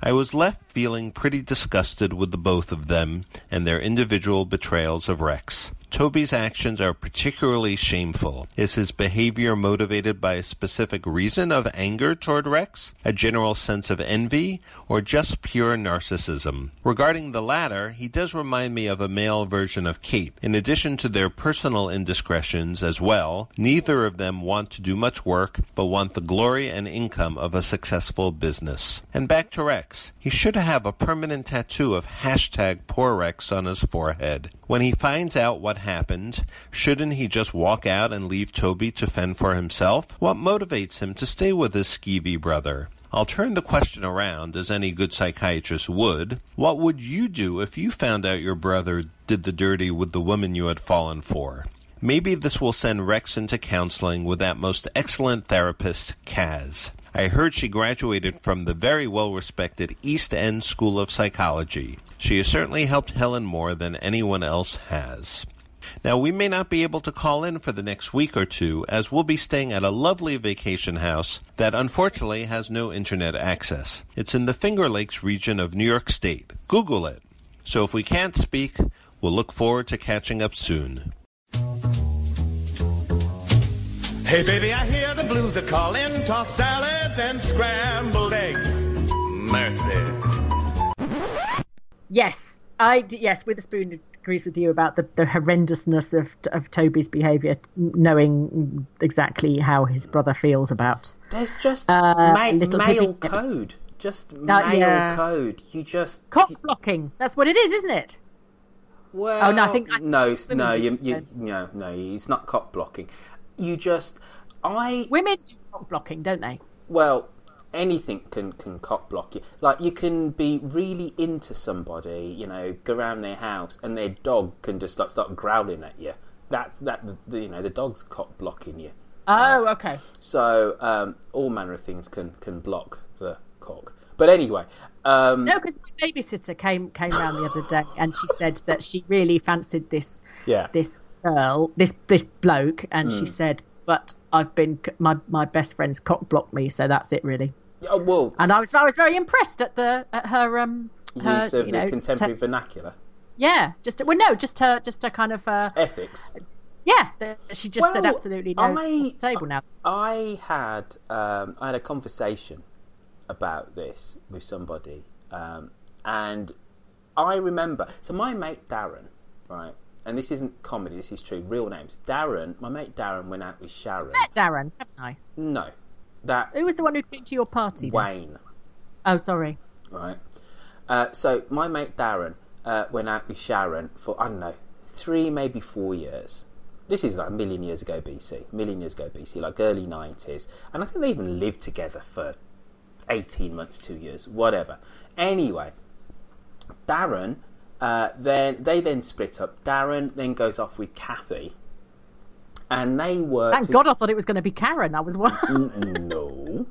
I was left feeling pretty disgusted with the both of them and their individual betrayals of Rex. Toby's actions are particularly shameful. Is his behavior motivated by a specific reason of anger toward Rex, a general sense of envy, or just pure narcissism? Regarding the latter, he does remind me of a male version of Kate. In addition to their personal indiscretions as well, neither of them want to do much work, but want the glory and income of a successful business. And back to Rex. He should have a permanent tattoo of hashtag poor Rex on his forehead. When he finds out what happened, shouldn't he just walk out and leave Toby to fend for himself? What motivates him to stay with his skeevy brother? I'll turn the question around, as any good psychiatrist would. What would you do if you found out your brother did the dirty with the woman you had fallen for? Maybe this will send Rex into counseling with that most excellent therapist, Kaz. I heard she graduated from the very well respected East End School of Psychology. She has certainly helped Helen more than anyone else has. Now, we may not be able to call in for the next week or two, as we'll be staying at a lovely vacation house that unfortunately has no internet access. It's in the Finger Lakes region of New York State. Google it. So if we can't speak, we'll look forward to catching up soon. Hey baby, I hear the blues are calling. Tossed salads and scrambled eggs. Mercy. Yes, I d- yes. Witherspoon agrees with you about the, the horrendousness of of Toby's behaviour, knowing exactly how his brother feels about. There's just Uh, ma- little male code. Just male yeah. code. You just cock blocking. That's what it is, isn't it? Well, oh no, I think I no, no, you, you, no, no. It's not cock blocking. You just, I. Women do cock blocking, don't they? Well, anything can can cock block you. Like you can be really into somebody, you know, go around their house, and their dog can just like start growling at you. That's that. The, you know, the dog's cock blocking you. Oh, okay. So um, all manner of things can can block the cock. But anyway, um, No, because my babysitter came came round the other day, and she said that she really fancied this yeah, this girl, this this bloke, and she Mm. said, "But I've been my my best friend's cock blocked me, so that's it, really." Oh, well, and I was I was very impressed at the at her um her, use of you the know, just contemporary her- vernacular. yeah, just well no, just her just her kind of uh, Ethics. yeah. the- She just said absolutely no I- table now. I had um, I had a conversation about this with somebody, um, and I remember. So my mate Darren, right, and this isn't comedy. This is true. Real names. Darren. My mate Darren went out with Sharon. Met Darren, haven't I? No, that Who was the one who came to your party? then? Wayne. Oh, sorry. right? Uh, so my mate Darren uh, went out with Sharon for I don't know three, maybe four years. This is like a million years ago BC, million years ago BC, like early nineties, and I think they even lived together for eighteen months, two years, whatever. Anyway, Darren, uh, then they then split up. Darren then goes off with Kathy, and they were. Thank to- God, I thought it was going to be Karen. I was one. no.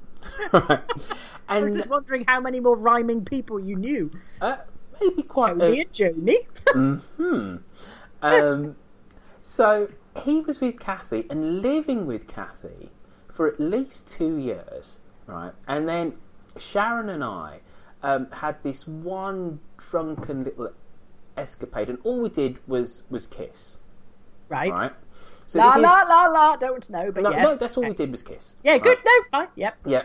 I was just wondering how many more rhyming people you knew. Uh, maybe quite. Tony and Joni. hmm Um, so he was with Kathy and living with Kathy for at least two years, right? And then Sharon and I um, had this one drunken little escapade, and all we did was was kiss, Right. right? So la this is- la la la. Don't want to know, but no, yes. no, that's all we did was kiss. Yeah, good. right? No, fine. Yep. Yeah,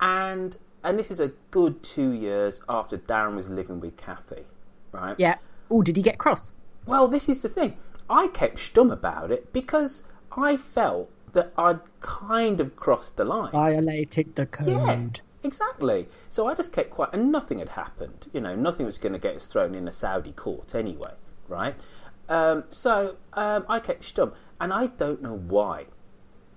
and and this was a good two years after Darren was living with Kathy, right? Yeah. Oh, did he get cross? Well, this is the thing. I kept stum about it because I felt that I'd kind of crossed the line. Violated the code. Yeah, exactly. So I just kept quiet, and nothing had happened. You know, nothing was going to get us thrown in a Saudi court anyway, right? Um, so um, I kept stum, and I don't know why.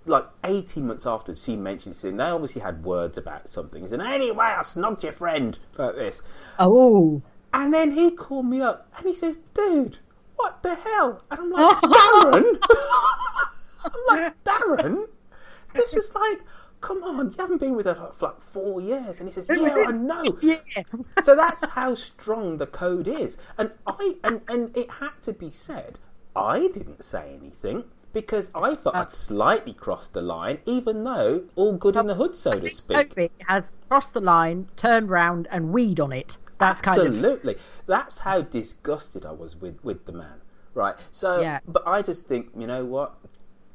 Like 18 months afterwards, she mentioned and they obviously had words about something. Said, Anyway, I snogged your friend, like this. Oh. And then he called me up and he says, Dude, what the hell? And I'm like, Darren? I'm like, Darren? This was like, come on, you haven't been with her for like four years. And he says, Yeah, I know. Yeah. so that's how strong the code is. And I and, and it had to be said, I didn't say anything because I thought I'd slightly crossed the line, even though all good in the hood, so to speak. Toby has crossed the line, turned round, and weed on it. That's kind of Absolutely. That's how disgusted I was with, with the man. Right. So, Yeah. but I just think, you know what?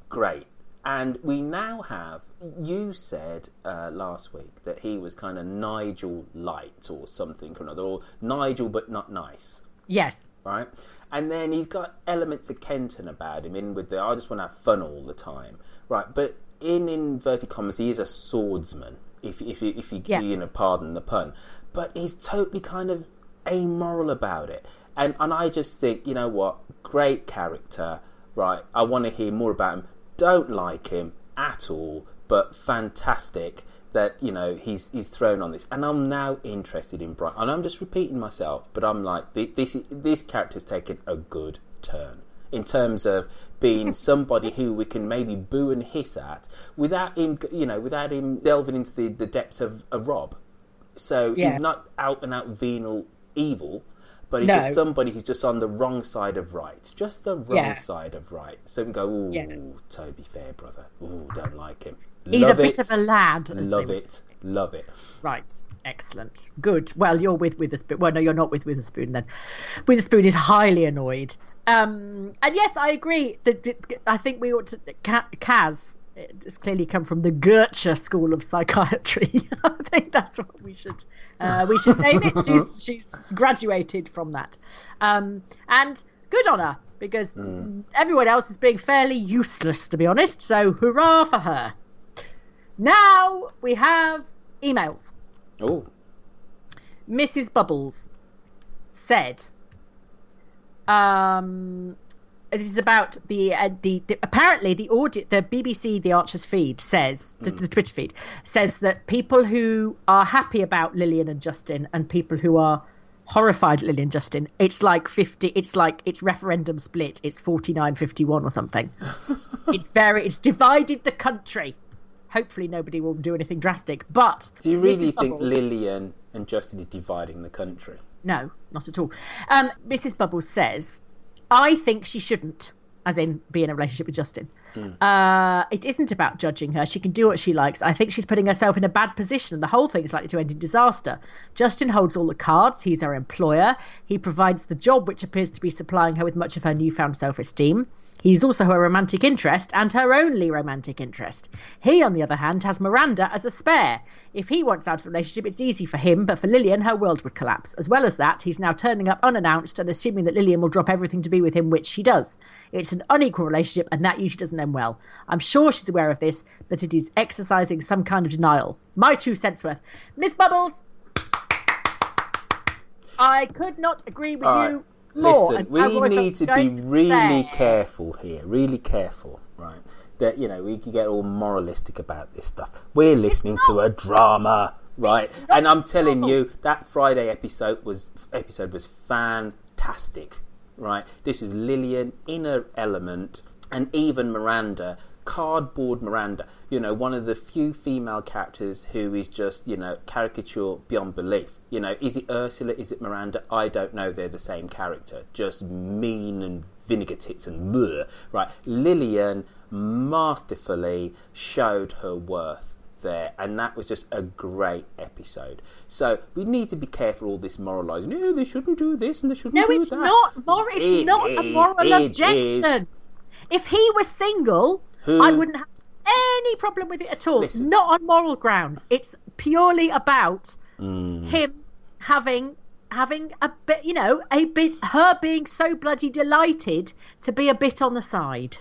Great. And we now have, you said uh, last week that he was kind of Nigel light or something or another, or Nigel but not nice. yes. Right? And then he's got elements of Kenton about him in with the, I just want to have fun all the time. Right. But in inverted commas, he is a swordsman, if, if, you- if you, Yeah. you know, pardon the pun. But he's totally kind of amoral about it. And, and I just think, you know what? Great character. Right. I want to hear more about him. Don't like him at all, but fantastic that you know he's he's thrown on this, and I'm now interested in Brian. And I'm just repeating myself, but I'm like thi- this this character's taken a good turn in terms of being somebody who we can maybe boo and hiss at without him, you know, without him delving into the, the depths of a Rob. So Yeah. he's not out and out venal evil, but he's No. just somebody who's just on the wrong side of right, just the wrong Yeah. side of right. So we go, ooh, Yeah. Toby Fairbrother, ooh, don't like him. He's Love a bit it. of a lad. as Love it, love it. Right, excellent, good. Well, you're with Witherspoon. Well, no, you're not with Witherspoon then. Witherspoon is highly annoyed. Um, and yes, I agree. That I think we ought to. Kaz has clearly come from the Goethe School of Psychiatry. I think that's what we should uh, we should name it. She's she's graduated from that, um, and good on her because everyone else is being fairly useless, to be honest. So hurrah for her. Now we have emails. Oh, Mrs. Bubbles said, um, this is about the, uh, the, the apparently the audit the BBC the Archers feed says the, the Twitter feed says that people who are happy about Lilian and Justin and people who are horrified at Lilian Justin it's like 50 it's like it's referendum split it's 49 51 or something it's very it's divided the country hopefully nobody will do anything drastic but do you really think Bubbles- Lilian and Justin is dividing the country? no, not at all. Um, Mrs. Bubbles says, I think she shouldn't, as in be in a relationship with Justin. Uh, it isn't about judging her. She can do what she likes. I think she's putting herself in a bad position, and the whole thing is likely to end in disaster. Justin holds all the cards. He's her employer. He provides the job, which appears to be supplying her with much of her newfound self esteem. He's also her romantic interest and her only romantic interest. He, on the other hand, has Miranda as a spare. If he wants out of the relationship, it's easy for him, but for Lilian, her world would collapse. As well as that, he's now turning up unannounced and assuming that Lilian will drop everything to be with him, which she does. It's an unequal relationship, and that usually doesn't end well. I'm sure she's aware of this, but it is exercising some kind of denial. My two cents worth. Miss Bubbles! I could not agree with All right. More. Listen, we need to be really say- careful here, really careful, right? That you know we can get all moralistic about this stuff. We're listening to a drama, right? And I'm telling you, that Friday episode was episode was fantastic, right? This is Lilian in her element, and even Miranda, cardboard Miranda. You know, one of the few female characters who is just you know caricature beyond belief. You know, is it Ursula? Is it Miranda? I don't know. They're the same character, just mean and vinegar tits and bleh. Right, Lilian masterfully showed her worth there, and that was just a great episode. So we need to be careful all this moralising. No, they shouldn't do this and they shouldn't No, do it's not. Mor- it's It not a moral objection. If he was single, Who- I wouldn't have any problem with it at all. Not on moral grounds. It's purely about Mm. him having having a bit, you know, a bit her being so bloody delighted to be a bit on the side.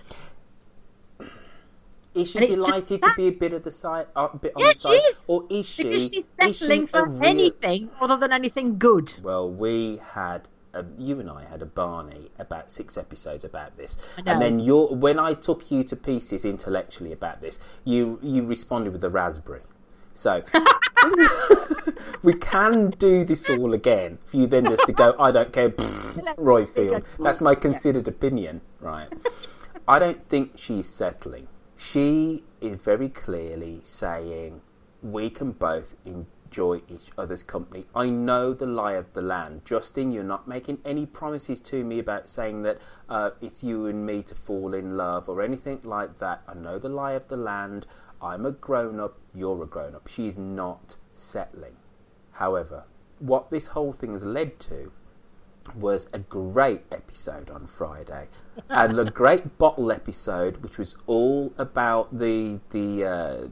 Is she delighted to be a bit of the side, uh, bit on Yes, the she side, is. or is she? Because she's is she settling for real- anything other than anything good. Well, we had a, you and I had a Barney about six episodes about this, and then you when I took you to pieces intellectually about this, you you responded with a raspberry. So we can do this all again for you then just to go. I don't care, pfft, Roifield. That's my considered opinion, right? I don't think she's settling. She is very clearly saying we can both enjoy each other's company. I know the lie of the land. Justin, you're not making any promises to me about saying that uh, it's you and me to fall in love or anything like that. I know the lie of the land. I'm a grown up, you're a grown up. She's not settling. However, what this whole thing has led to was a great episode on Friday, and a great bottle episode, which was all about the the uh,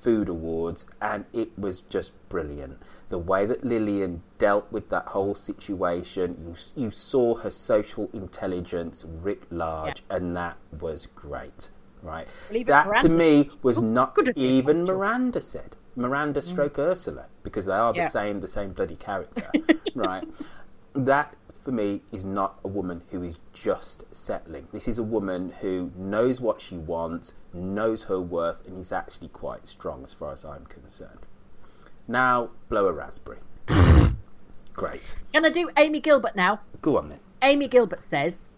Food Awards, and it was just brilliant. The way that Lilian dealt with that whole situation, you you saw her social intelligence writ large, and that was great. Right, Well, even that to me was not good even Miranda said. Miranda stroke Ursula because they are Yeah. the same the same bloody character, right? That for me is not a woman who is just settling. This is a woman who knows what she wants, knows her worth, and is actually quite strong as far as I'm concerned. Now, blow a raspberry. Great. Gonna do Amy Gilbert now. Go on then. Amy Gilbert says,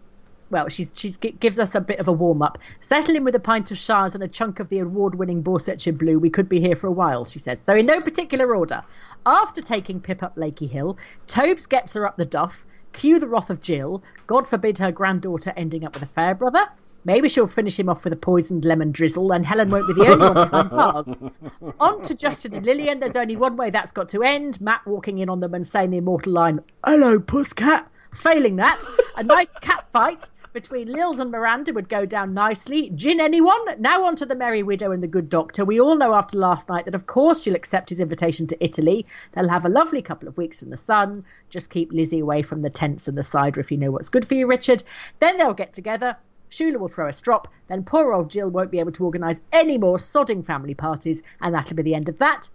well, she's she's gives us a bit of a warm up. Settle in with a pint of Shires and a chunk of the award winning Borsetshire Blue. We could be here for a while, she says. So, in no particular order. After taking Pip up Lakey Hill, Tobes gets her up the Duff. Cue the wrath of Jill. God forbid her granddaughter ending up with a Fairbrother. Maybe she'll finish him off with a poisoned lemon drizzle, and Helen won't be the only one behind bars. On to Justin and Lilian. There's only one way that's got to end. Matt walking in on them and saying the immortal line, Hello, pusscat. Failing that, a nice cat fight between Lils and Miranda would go down nicely. Gin anyone? Now on to the Merry Widow and the Good Doctor. We all know after last night that of course she'll accept his invitation to Italy. They'll have a lovely couple of weeks in the sun. Just keep Lizzie away from the tents and the cider if you know what's good for you, Richard. Then they'll get together. Shula will throw a strop, then poor old Jill won't be able to organise any more sodding family parties, and that'll be the end of that.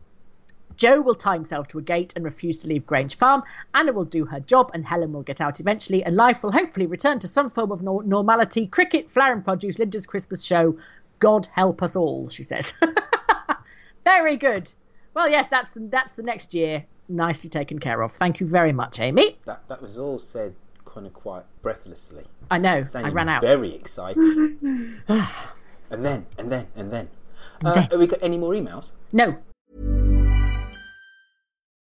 Joe will tie himself to a gate and refuse to leave Grange Farm. Anna will do her job, and Helen will get out eventually, and life will hopefully return to some form of nor- normality. Cricket, flower and produce, Linda's Christmas show. God help us all, she says. very good. Well, yes, that's that's the next year. Nicely taken care of. Thank you very much, Amy. That that was all said kind of quite breathlessly. I know. I ran out. Very excited. and then, and then, and then. Uh, then. Have we got any more emails? No.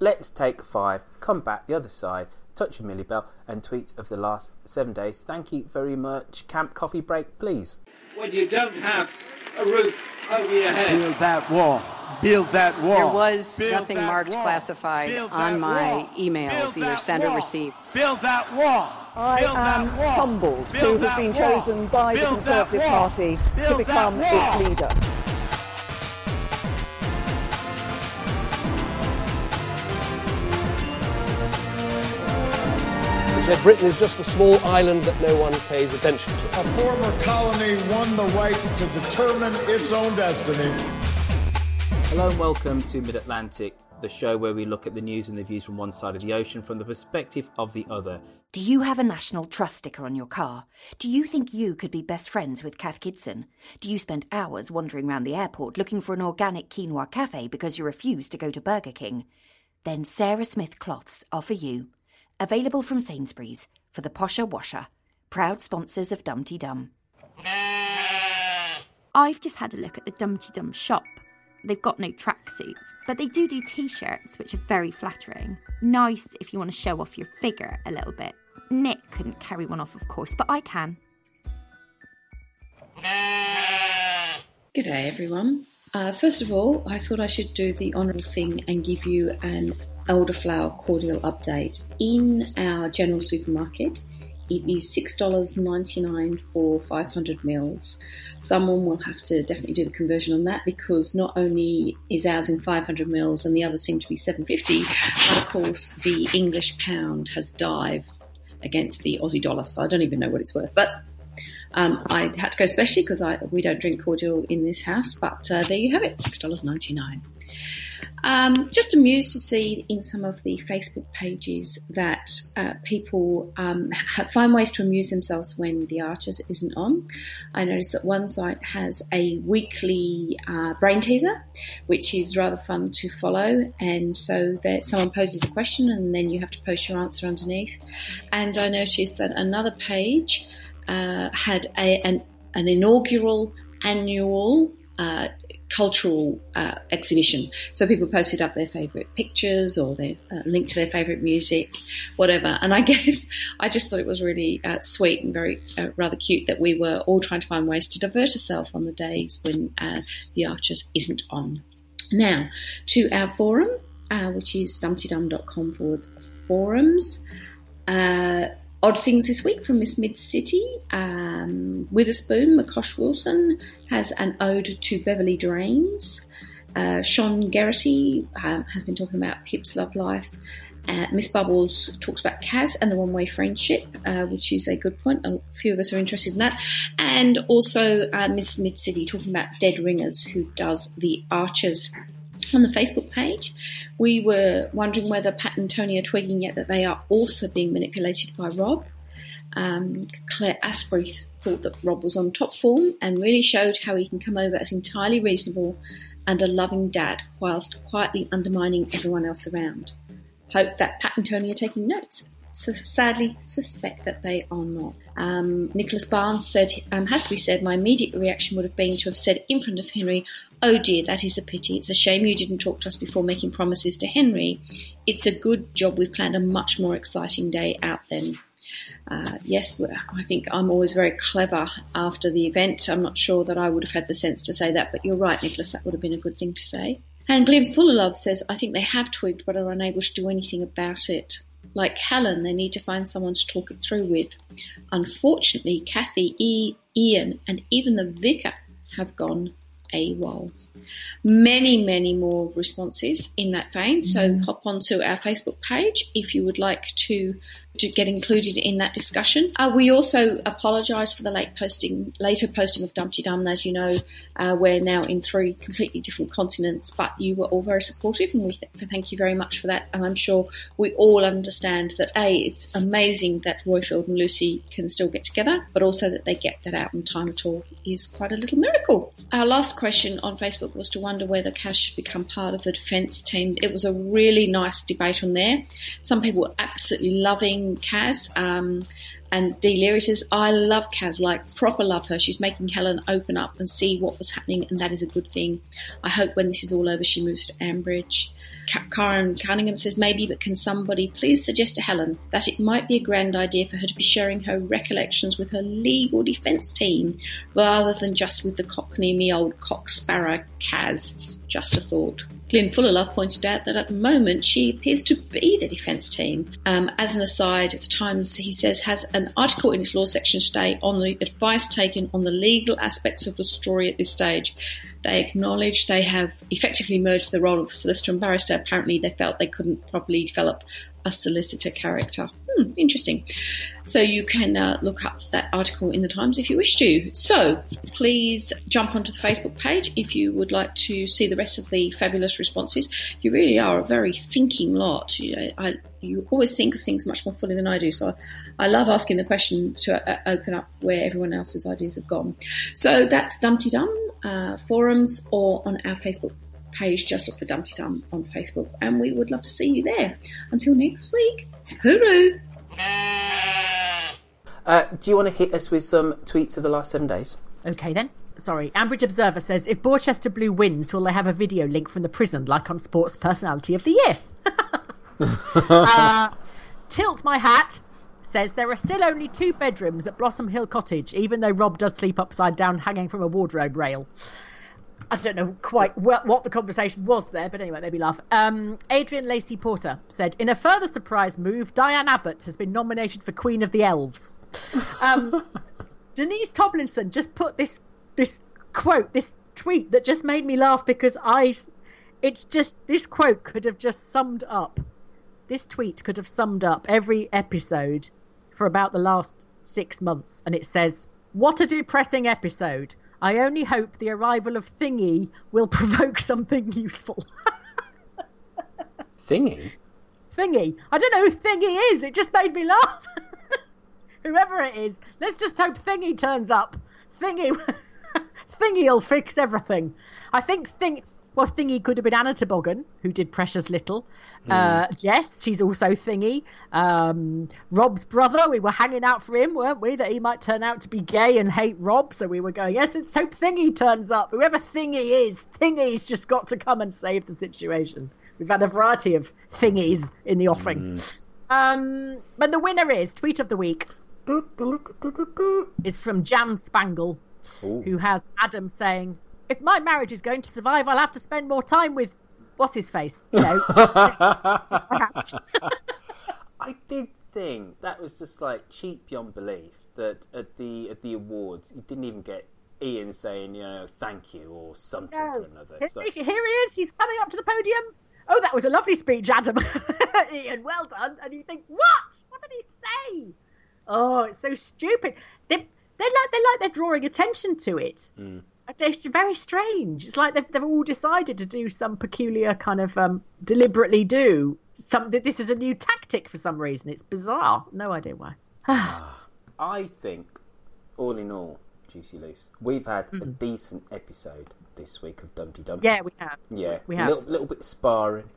Let's take five. Come back the other side. Touch a Millie Bell and tweets of the last seven days. Thank you very much. Camp coffee break, please. When you don't have a roof over your head. Build that wall. Build that wall. There was Build nothing marked wall. classified Build on my wall. emails, Build either that sent or wall. received. Build that wall. I Build am that wall. humbled to have been wall. chosen by the Build that Conservative. Party to Build that become its leader. Said Britain is just a small island that no one pays attention to. A former colony won the right to determine its own destiny. Hello and welcome to Mid Atlantic, the show where we look at the news and the views from one side of the ocean from the perspective of the other. Do you have a National Trust sticker on your car? Do you think you could be best friends with Cath Kidston? Do you spend hours wandering around the airport looking for an organic quinoa cafe because you refuse to go to Burger King? Then Sarah Smith cloths are for you. Available from Sainsbury's for the posher washer. Proud sponsors of Dumpty Dum. I've just had a look at the Dumpty Dum shop. They've got no tracksuits, but they do do t shirts, which are very flattering. Nice if you want to show off your figure a little bit. Nick couldn't carry one off, of course, but I can. G'day everyone. Uh, first of all, I thought I should do the honourable thing and give you an elderflower cordial update. In our general supermarket, it is $6.99 for 500 mils. Someone will have to definitely do the conversion on that because not only is ours in 500 mils and the others seem to be 750, but of course the English pound has dived against the Aussie dollar, so I don't even know what it's worth. But um, I had to go specially because we don't drink cordial in this house, but uh, there you have it, six dollars ninety nine. Um, just amused to see in some of the Facebook pages that uh, people um, find ways to amuse themselves when the Archers isn't on. I noticed that one site has a weekly uh, brain teaser, which is rather fun to follow. And so that someone poses a question, and then you have to post your answer underneath. And I noticed that another page uh, had a, an, an inaugural annual uh, cultural uh, exhibition. So people posted up their favourite pictures or their uh, link to their favourite music, whatever. And I guess I just thought it was really uh, sweet and very rather cute that we were all trying to find ways to divert ourselves on the days when the Archers isn't on. Now to our forum, uh, which is dumptydum.com forward forums. Uh, Odd things this week from Miss Mid City. Um, Witherspoon, McCosh Wilson has an ode to Beverly Drains. Uh, Sean Gerrity um, has been talking about Hips Love Life. Uh, Miss Bubbles talks about Kaz and the one way friendship, uh, which is a good point. A few of us are interested in that. And also uh, Miss Mid City talking about Dead Ringers, who does the Archers on the Facebook page. We were wondering whether Pat and Tony are tweeting yet that they are also being manipulated by Rob. Um, Claire Asprey thought that Rob was on top form and really showed how he can come over as entirely reasonable and a loving dad whilst quietly undermining everyone else around. Hope that Pat and Tony are taking notes. Sadly suspect that they are not. Um, Nicholas Barnes said, um, has to be said, my immediate reaction would have been to have said in front of Henry, Oh dear, that is a pity. It's a shame you didn't talk to us before making promises to Henry. It's a good job we've planned a much more exciting day out then. Uh, yes, I think I'm always very clever after the event. I'm not sure that I would have had the sense to say that, but you're right, Nicholas, that would have been a good thing to say. And Glenn Fullerlove says, I think they have twigged but are unable to do anything about it. Like Helen, they need to find someone to talk it through with. Unfortunately, Kathy, e, Ian, and even the vicar have gone AWOL. Many, many more responses in that vein. So Mm. hop onto our Facebook page if you would like to to get included in that discussion. Uh, we also apologise for the late posting, later posting of Dumpty Dum. As you know, uh, we're now in three completely different continents, but you were all very supportive, and we th- thank you very much for that. And I'm sure we all understand that a it's amazing that Roifield and Lucy can still get together, but also that they get that out in time at all is quite a little miracle. Our last question on Facebook was to wonder whether Kaz should become part of the defence team. It was a really nice debate on there. Some people were absolutely loving Kaz. Um, and Leary says, I love Kaz, like proper love her. She's making Helen open up and see what was happening, and that is a good thing. I hope when this is all over, she moves to Ambridge. Karen Cunningham says, maybe, but can somebody please suggest to Helen that it might be a grand idea for her to be sharing her recollections with her legal defence team rather than just with the cockney me old cock sparrow Kaz? Just a thought. Glyn Fullerlove pointed out that at the moment she appears to be the defence team. Um, as an aside, the Times, he says, has an article in its law section today on the advice taken on the legal aspects of the story at this stage. They acknowledge they have effectively merged the role of solicitor and barrister. Apparently, they felt they couldn't properly develop a solicitor character. Hmm, interesting. So you can uh, look up that article in the Times if you wish to. So please jump onto the Facebook page if you would like to see the rest of the fabulous responses. You really are a very thinking lot. You, know, I, you always think of things much more fully than I do. So I, I love asking the question to uh, open up where everyone else's ideas have gone. So that's Dumpty Dum uh, forums or on our Facebook page. Just look for Dumpty Dum on Facebook, and we would love to see you there. Until next week, hooroo! Uh, do you want to hit us with some tweets of the last seven days? Okay then. Sorry, Ambridge Observer says if Borchester Blue wins, will they have a video link from the prison like on Sports Personality of the Year? uh, Tilt my hat says there are still only two bedrooms at Blossom Hill Cottage, even though Rob does sleep upside down, hanging from a wardrobe rail. I don't know quite what, what the conversation was there, but anyway, maybe laugh. Um, Adrian Lacey Porter said, in a further surprise move, Diane Abbott has been nominated for Queen of the Elves. Um, Denise Tomlinson just put this this quote, this tweet that just made me laugh because I, it's just this quote could have just summed up, this tweet could have summed up every episode for about the last six months, and it says, "What a depressing episode." I only hope the arrival of Thingy will provoke something useful. Thingy? Thingy. I don't know who Thingy is. It just made me laugh. Whoever it is, let's just hope Thingy turns up. Thingy, Thingy'll fix everything. I think Thing. Well, Thingy could have been Anna Tregorran, who did Precious Little. Uh, Jess, she's also Thingy. Um, Rob's brother, we were hanging out for him, weren't we? That he might turn out to be gay and hate Rob. So we were going, yes, let's hope Thingy turns up. Whoever Thingy is, Thingy's just got to come and save the situation. We've had a variety of Thingies in the offing. Um, but the winner is tweet of the week. It's from Jan Spangle, who has Adam saying, "If my marriage is going to survive, I'll have to spend more time with what's his face." You know, perhaps. I did think that was just like cheap beyond belief that at the at the awards you didn't even get Ian saying you know thank you or something or another. Here, like, here he is. He's coming up to the podium. Oh, that was a lovely speech, Adam. Ian, well done. And you think, what? What did he say? Oh, it's so stupid. They, they like they like they're drawing attention to it. mm. It's very strange. It's like they've, they've all decided to do some peculiar kind of um, deliberately do something. This is a new tactic for some reason. It's bizarre. No idea why. I think all in all, Juicy Loose, we've had a decent episode this week of Dumpty Dum. Yeah, we have. Yeah, We a have. little, little bit sparring,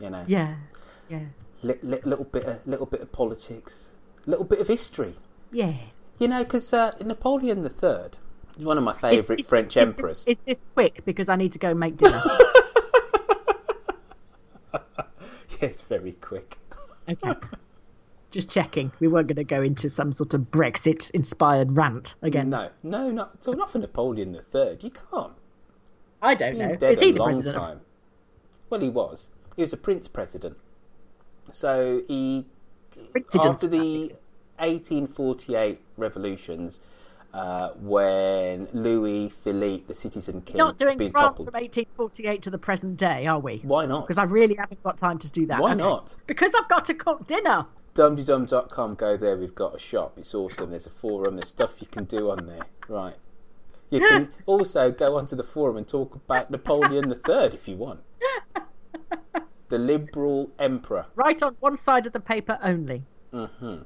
you know. Yeah, yeah. li- li- little bit of little bit of politics, little bit of history. Yeah. You know, because uh, Napoleon the Third is one of my favourite French is emperors. Is this quick because I need to go make dinner? yes, very quick. okay. Just checking. We weren't going to go into some sort of Brexit inspired rant again. No, no, not not for Napoleon the Third. You can't. I don't know. Is he the president? time. Well, he was. He was a prince president. So he, President, after the 1848 revolutions, uh, when Louis Philippe, the citizen king, Not doing France toppled. from 1848 to the present day, are we? Why not? Because I really haven't got time to do that. Why Okay. not? Because I've got to cook dinner. dumdydum.com, go there. We've got a shop. It's awesome. There's a forum. There's stuff you can do on there. Right. You can also go onto the forum and talk about Napoleon III if you want. The liberal emperor. Right on one side of the paper only. hmm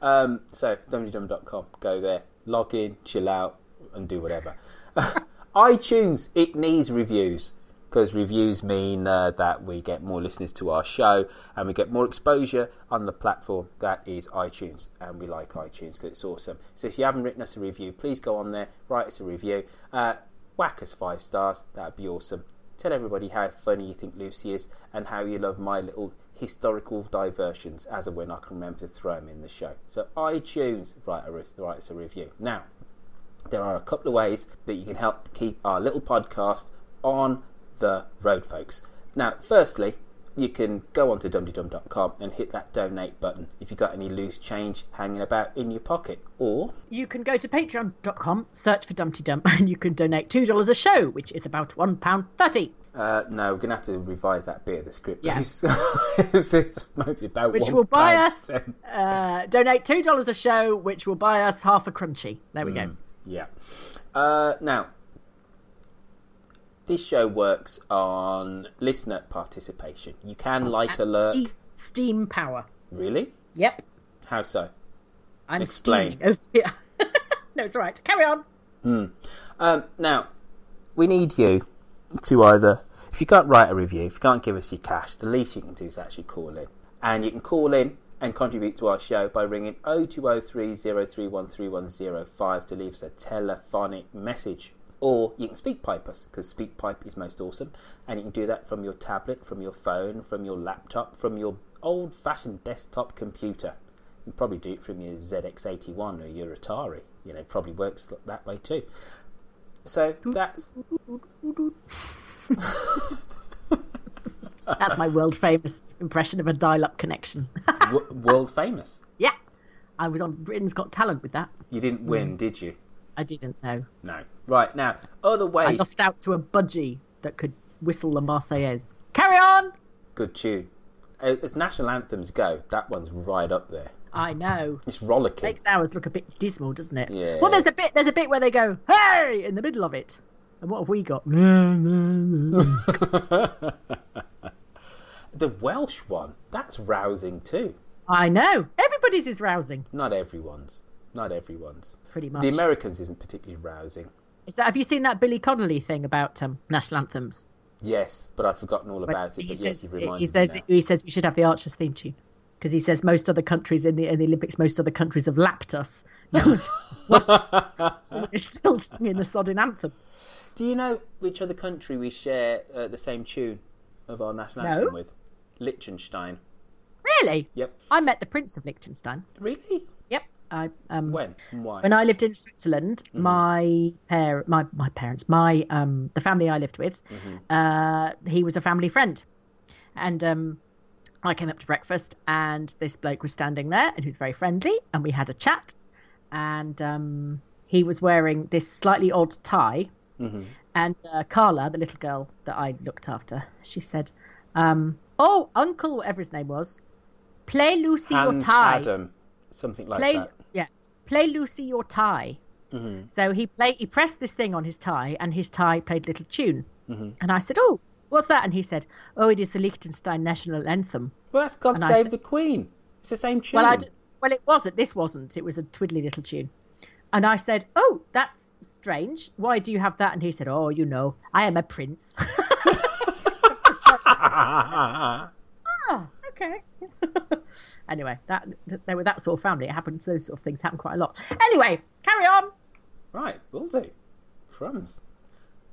Um, so, dumdydum.com, go there, log in, chill out, and do whatever. iTunes, it needs reviews because reviews mean uh, that we get more listeners to our show and we get more exposure on the platform that is iTunes. And we like iTunes because it's awesome. So, if you haven't written us a review, please go on there, write us a review, uh, whack us five stars, that'd be awesome. Tell everybody how funny you think Lucy is and how you love my little historical diversions as and when I can remember to throw them in the show. So iTunes, write, a, write us a review. Now, there are a couple of ways that you can help keep our little podcast on the road, folks. Now, firstly, you can go onto dumdydum.com and hit that donate button if you've got any loose change hanging about in your pocket. Or You can go to patreon.com, search for Dumpty Dum, and you can donate $2 a show, which is about £1.30. Uh, no, we're going to have to revise that bit of the script. Yeah. please. it's, maybe about Which will buy us, uh, donate $2 a show, which will buy us half a crunchy. There we go. Yeah. Uh, now, this show works on listener participation. You can like And alert. ste- Steam power. Really? Yep. How so? I'm Explain. here. no, it's all right. Carry on. Hmm. Um, now, we need you to either, if you can't write a review, if you can't give us your cash, the least you can do is actually call in. And you can call in and contribute to our show by ringing 0203 0313105 to leave us a telephonic message. Or you can speak pipe us, because speak pipe is most awesome. And you can do that from your tablet, from your phone, from your laptop, from your old fashioned desktop computer. You can probably do it from your ZX81 or your Atari. You know, probably works that way too. So that's That's my world famous impression of a dial up connection. w- world famous. yeah. I was on Britain's Got Talent with that. You didn't win, Mm. did you? I didn't know. No. Right now, other ways. I lost out to a budgie that could whistle the Marseillaise. Carry on! Good tune. Uh, As national anthems go, that one's right up there. I know. It's rollicking. Makes ours look a bit dismal, doesn't it? Yeah. Well, there's a bit. There's a bit where they go, "Hey!" in the middle of it. And what have we got? The Welsh one, that's rousing too. I know. Everybody's is rousing. Not everyone's. Not everyone's. Pretty much. The Americans isn't particularly rousing. Is that? Have you seen that Billy Connolly thing about um, national anthems? Yes, but I've forgotten all about it. he But says, yes, reminded he says he says we should have the Archers theme tune because he says most other countries in the in the Olympics, most other countries have lapped us. We're still singing the sodding anthem. Do you know which other country we share uh, the same tune of our national No. anthem with? Liechtenstein. Really? Yep. I met the Prince of Liechtenstein. Really? Yep. I um When why? when I lived in Switzerland, Mm-hmm. my par my my parents, my um the family I lived with, Mm-hmm. uh, he was a family friend, and um, I came up to breakfast, and this bloke was standing there, and he was very friendly, and we had a chat, and um, he was wearing this slightly odd tie, Mm-hmm. and uh, Carla, the little girl that I looked after, she said, um, "Oh, Uncle, whatever his name was, play Lucy your Hans tie." Adam, something like play, that. Yeah, play Lucy your tie. Mm-hmm. So he played. He pressed this thing on his tie, and his tie played a little tune. Mm-hmm. And I said, "Oh, what's that?" And he said, "Oh, it is the Liechtenstein national anthem." Well, that's God And Save said- the Queen. It's the same tune. Well, I d- well, it wasn't. This wasn't. It was a twiddly little tune. And I said, "Oh, that's strange. Why do you have that?" And he said, "Oh, you know, I am a prince." ah, okay. anyway, that they were that sort of family. It happens. Those sort of things happen quite a lot. Anyway, carry on. Right, will do. Crumbs.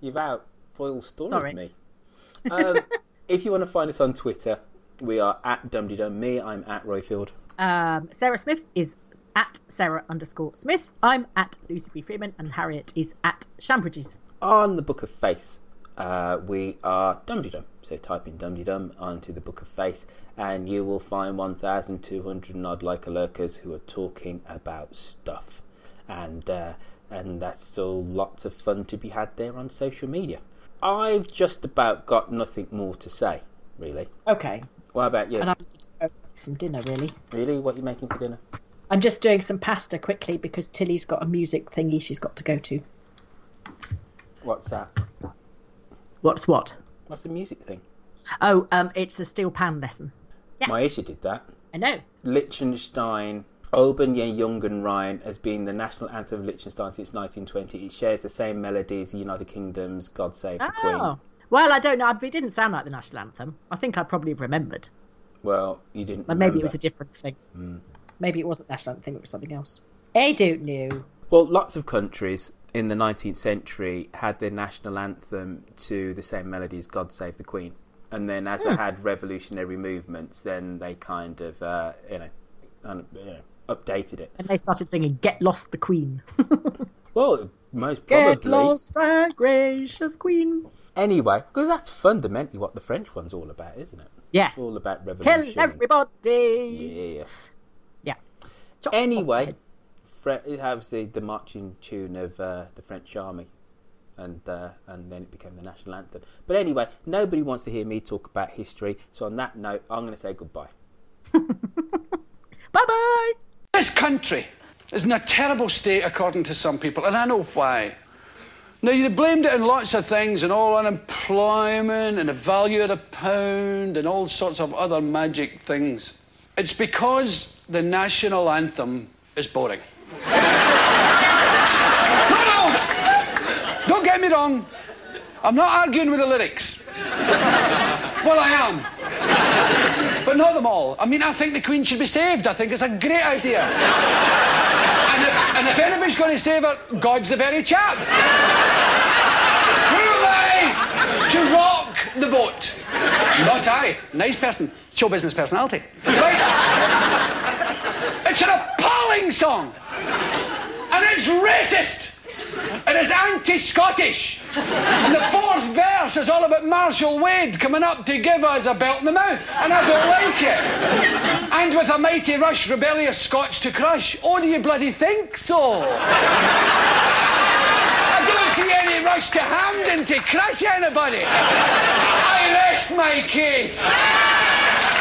You've out foil story Sorry. me. Um, if you want to find us on Twitter, we are at Dumdydum. Me, I'm at Roifield. Um, Sarah Smith is at Sarah underscore Smith. I'm at Lucy B Freeman, and Harriet is at Shambridges. On the Book of Face, uh, we are Dumdydum. So type in Dumdydum onto the Book of Face, and you will find 1,200 and odd like lurkers who are talking about stuff. And uh, and that's still lots of fun to be had there on social media. I've just about got nothing more to say, really. Okay. What about you? And I'm going to go some dinner, really. Really? What are you making for dinner? I'm just doing some pasta quickly because Tilly's got a music thingy she's got to go to. What's that? What's what? What's the music thing? Oh, um, it's a steel pan lesson. Yeah. My issue did that. I know. Liechtenstein, Oben am jungen Rhein has been the national anthem of Liechtenstein since 1920. It shares the same melody as the United Kingdom's God Save the Queen. Oh. Well, I don't know. It didn't sound like the national anthem. I think I probably remembered. Well, you didn't. But maybe it was a different thing. Mm. Maybe it wasn't national anthem, it was something else. I don't know. Well, lots of countries in the 19th century had their national anthem to the same melody as God Save the Queen. And then as they Hmm. had revolutionary movements, then they kind of, uh, you, know, un- you know, updated it. And they started singing Get Lost the Queen. Well, most probably. Get lost, our gracious Queen. Anyway, because that's fundamentally what the French one's all about, isn't it? Yes. It's all about revolution. Kill everybody. Yeah. Anyway, Fre- it has the, the marching tune of uh, the French army, and uh, and then it became the national anthem. But anyway, nobody wants to hear me talk about history. So on that note, I'm going to say goodbye. Bye bye. This country is in a terrible state, according to some people, and I know why. Now, they blamed it on lots of things, and all unemployment, and the value of the pound, and all sorts of other magic things. It's because the national anthem is boring. no, no! Don't get me wrong. I'm not arguing with the lyrics. well, I am. But not them all. I mean, I think the Queen should be saved. I think it's a great idea. and, if, and if anybody's going to save her, God's the very chap. Who am I to rock the boat? Not I. Nice person. Show business personality. Right? It's an appalling song. And it's racist. And it's anti-Scottish. And the fourth verse is all about Marshal Wade coming up to give us a belt in the mouth. And I don't like it. And with a mighty rush, rebellious Scots to crush. Oh, do you bloody think so? I don't see any rush to Hampden to crush anybody. I rest my case.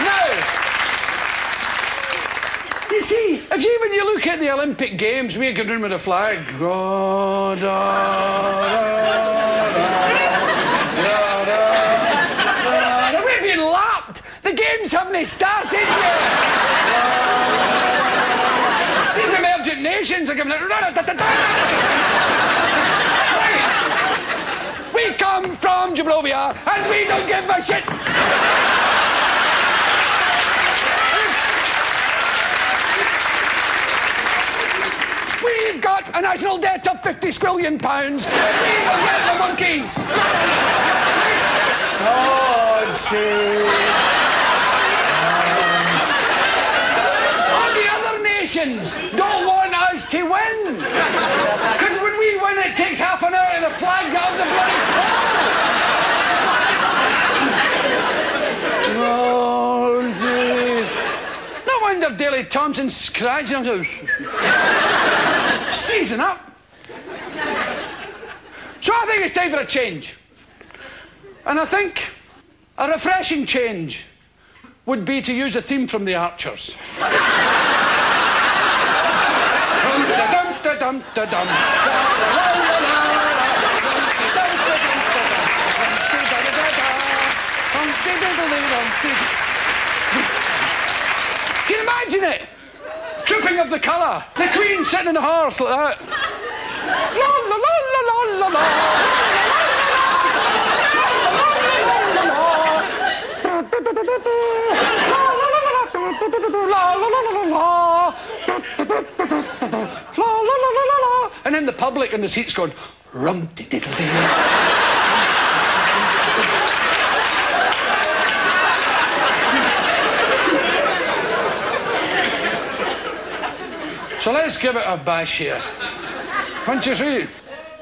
Now, you see, if you when you look at the Olympic Games, we go round with a flag. Da. We're being lapped. The games haven't started yet. These emergent nations are coming out. We come from Jablovia and we don't give a shit. We've got a national debt of 50 squillion pounds. We will get the monkeys. God save. All the other nations don't want us to win. Because when we win, it takes half an hour to the flag of the bloody pole. God save. No wonder Daley Thompson's scratching. Season up. So I think it's time for a change. And I think a refreshing change would be to use a theme from the Archers. Can you imagine it? of the colour. The Queen sitting in a horse like that. la la la la la la la. And then the public in the seats going, rum diddle So let's give it a bash here. One, two, three.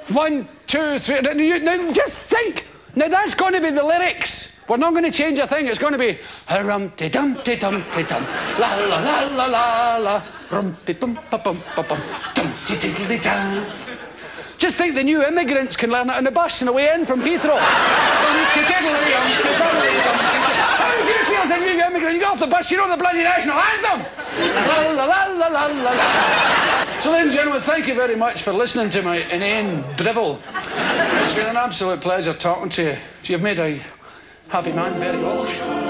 One, two, three. Now, you- now just think. Now that's going to be the lyrics. We're not going to change a thing. It's going to be rum ti dum dum dum la la la la la la rum ti dum pa bum pa bum dum dum. Just think the new immigrants can learn it on the bus on the way in from Heathrow. Dum ti dum. How do you feel as a new immigrant? You get off the bus, you know the bloody national anthem. La la la la la la. So, and gentlemen, thank you very much for listening to my inane drivel. It's been an absolute pleasure talking to you. You've made a happy man very old.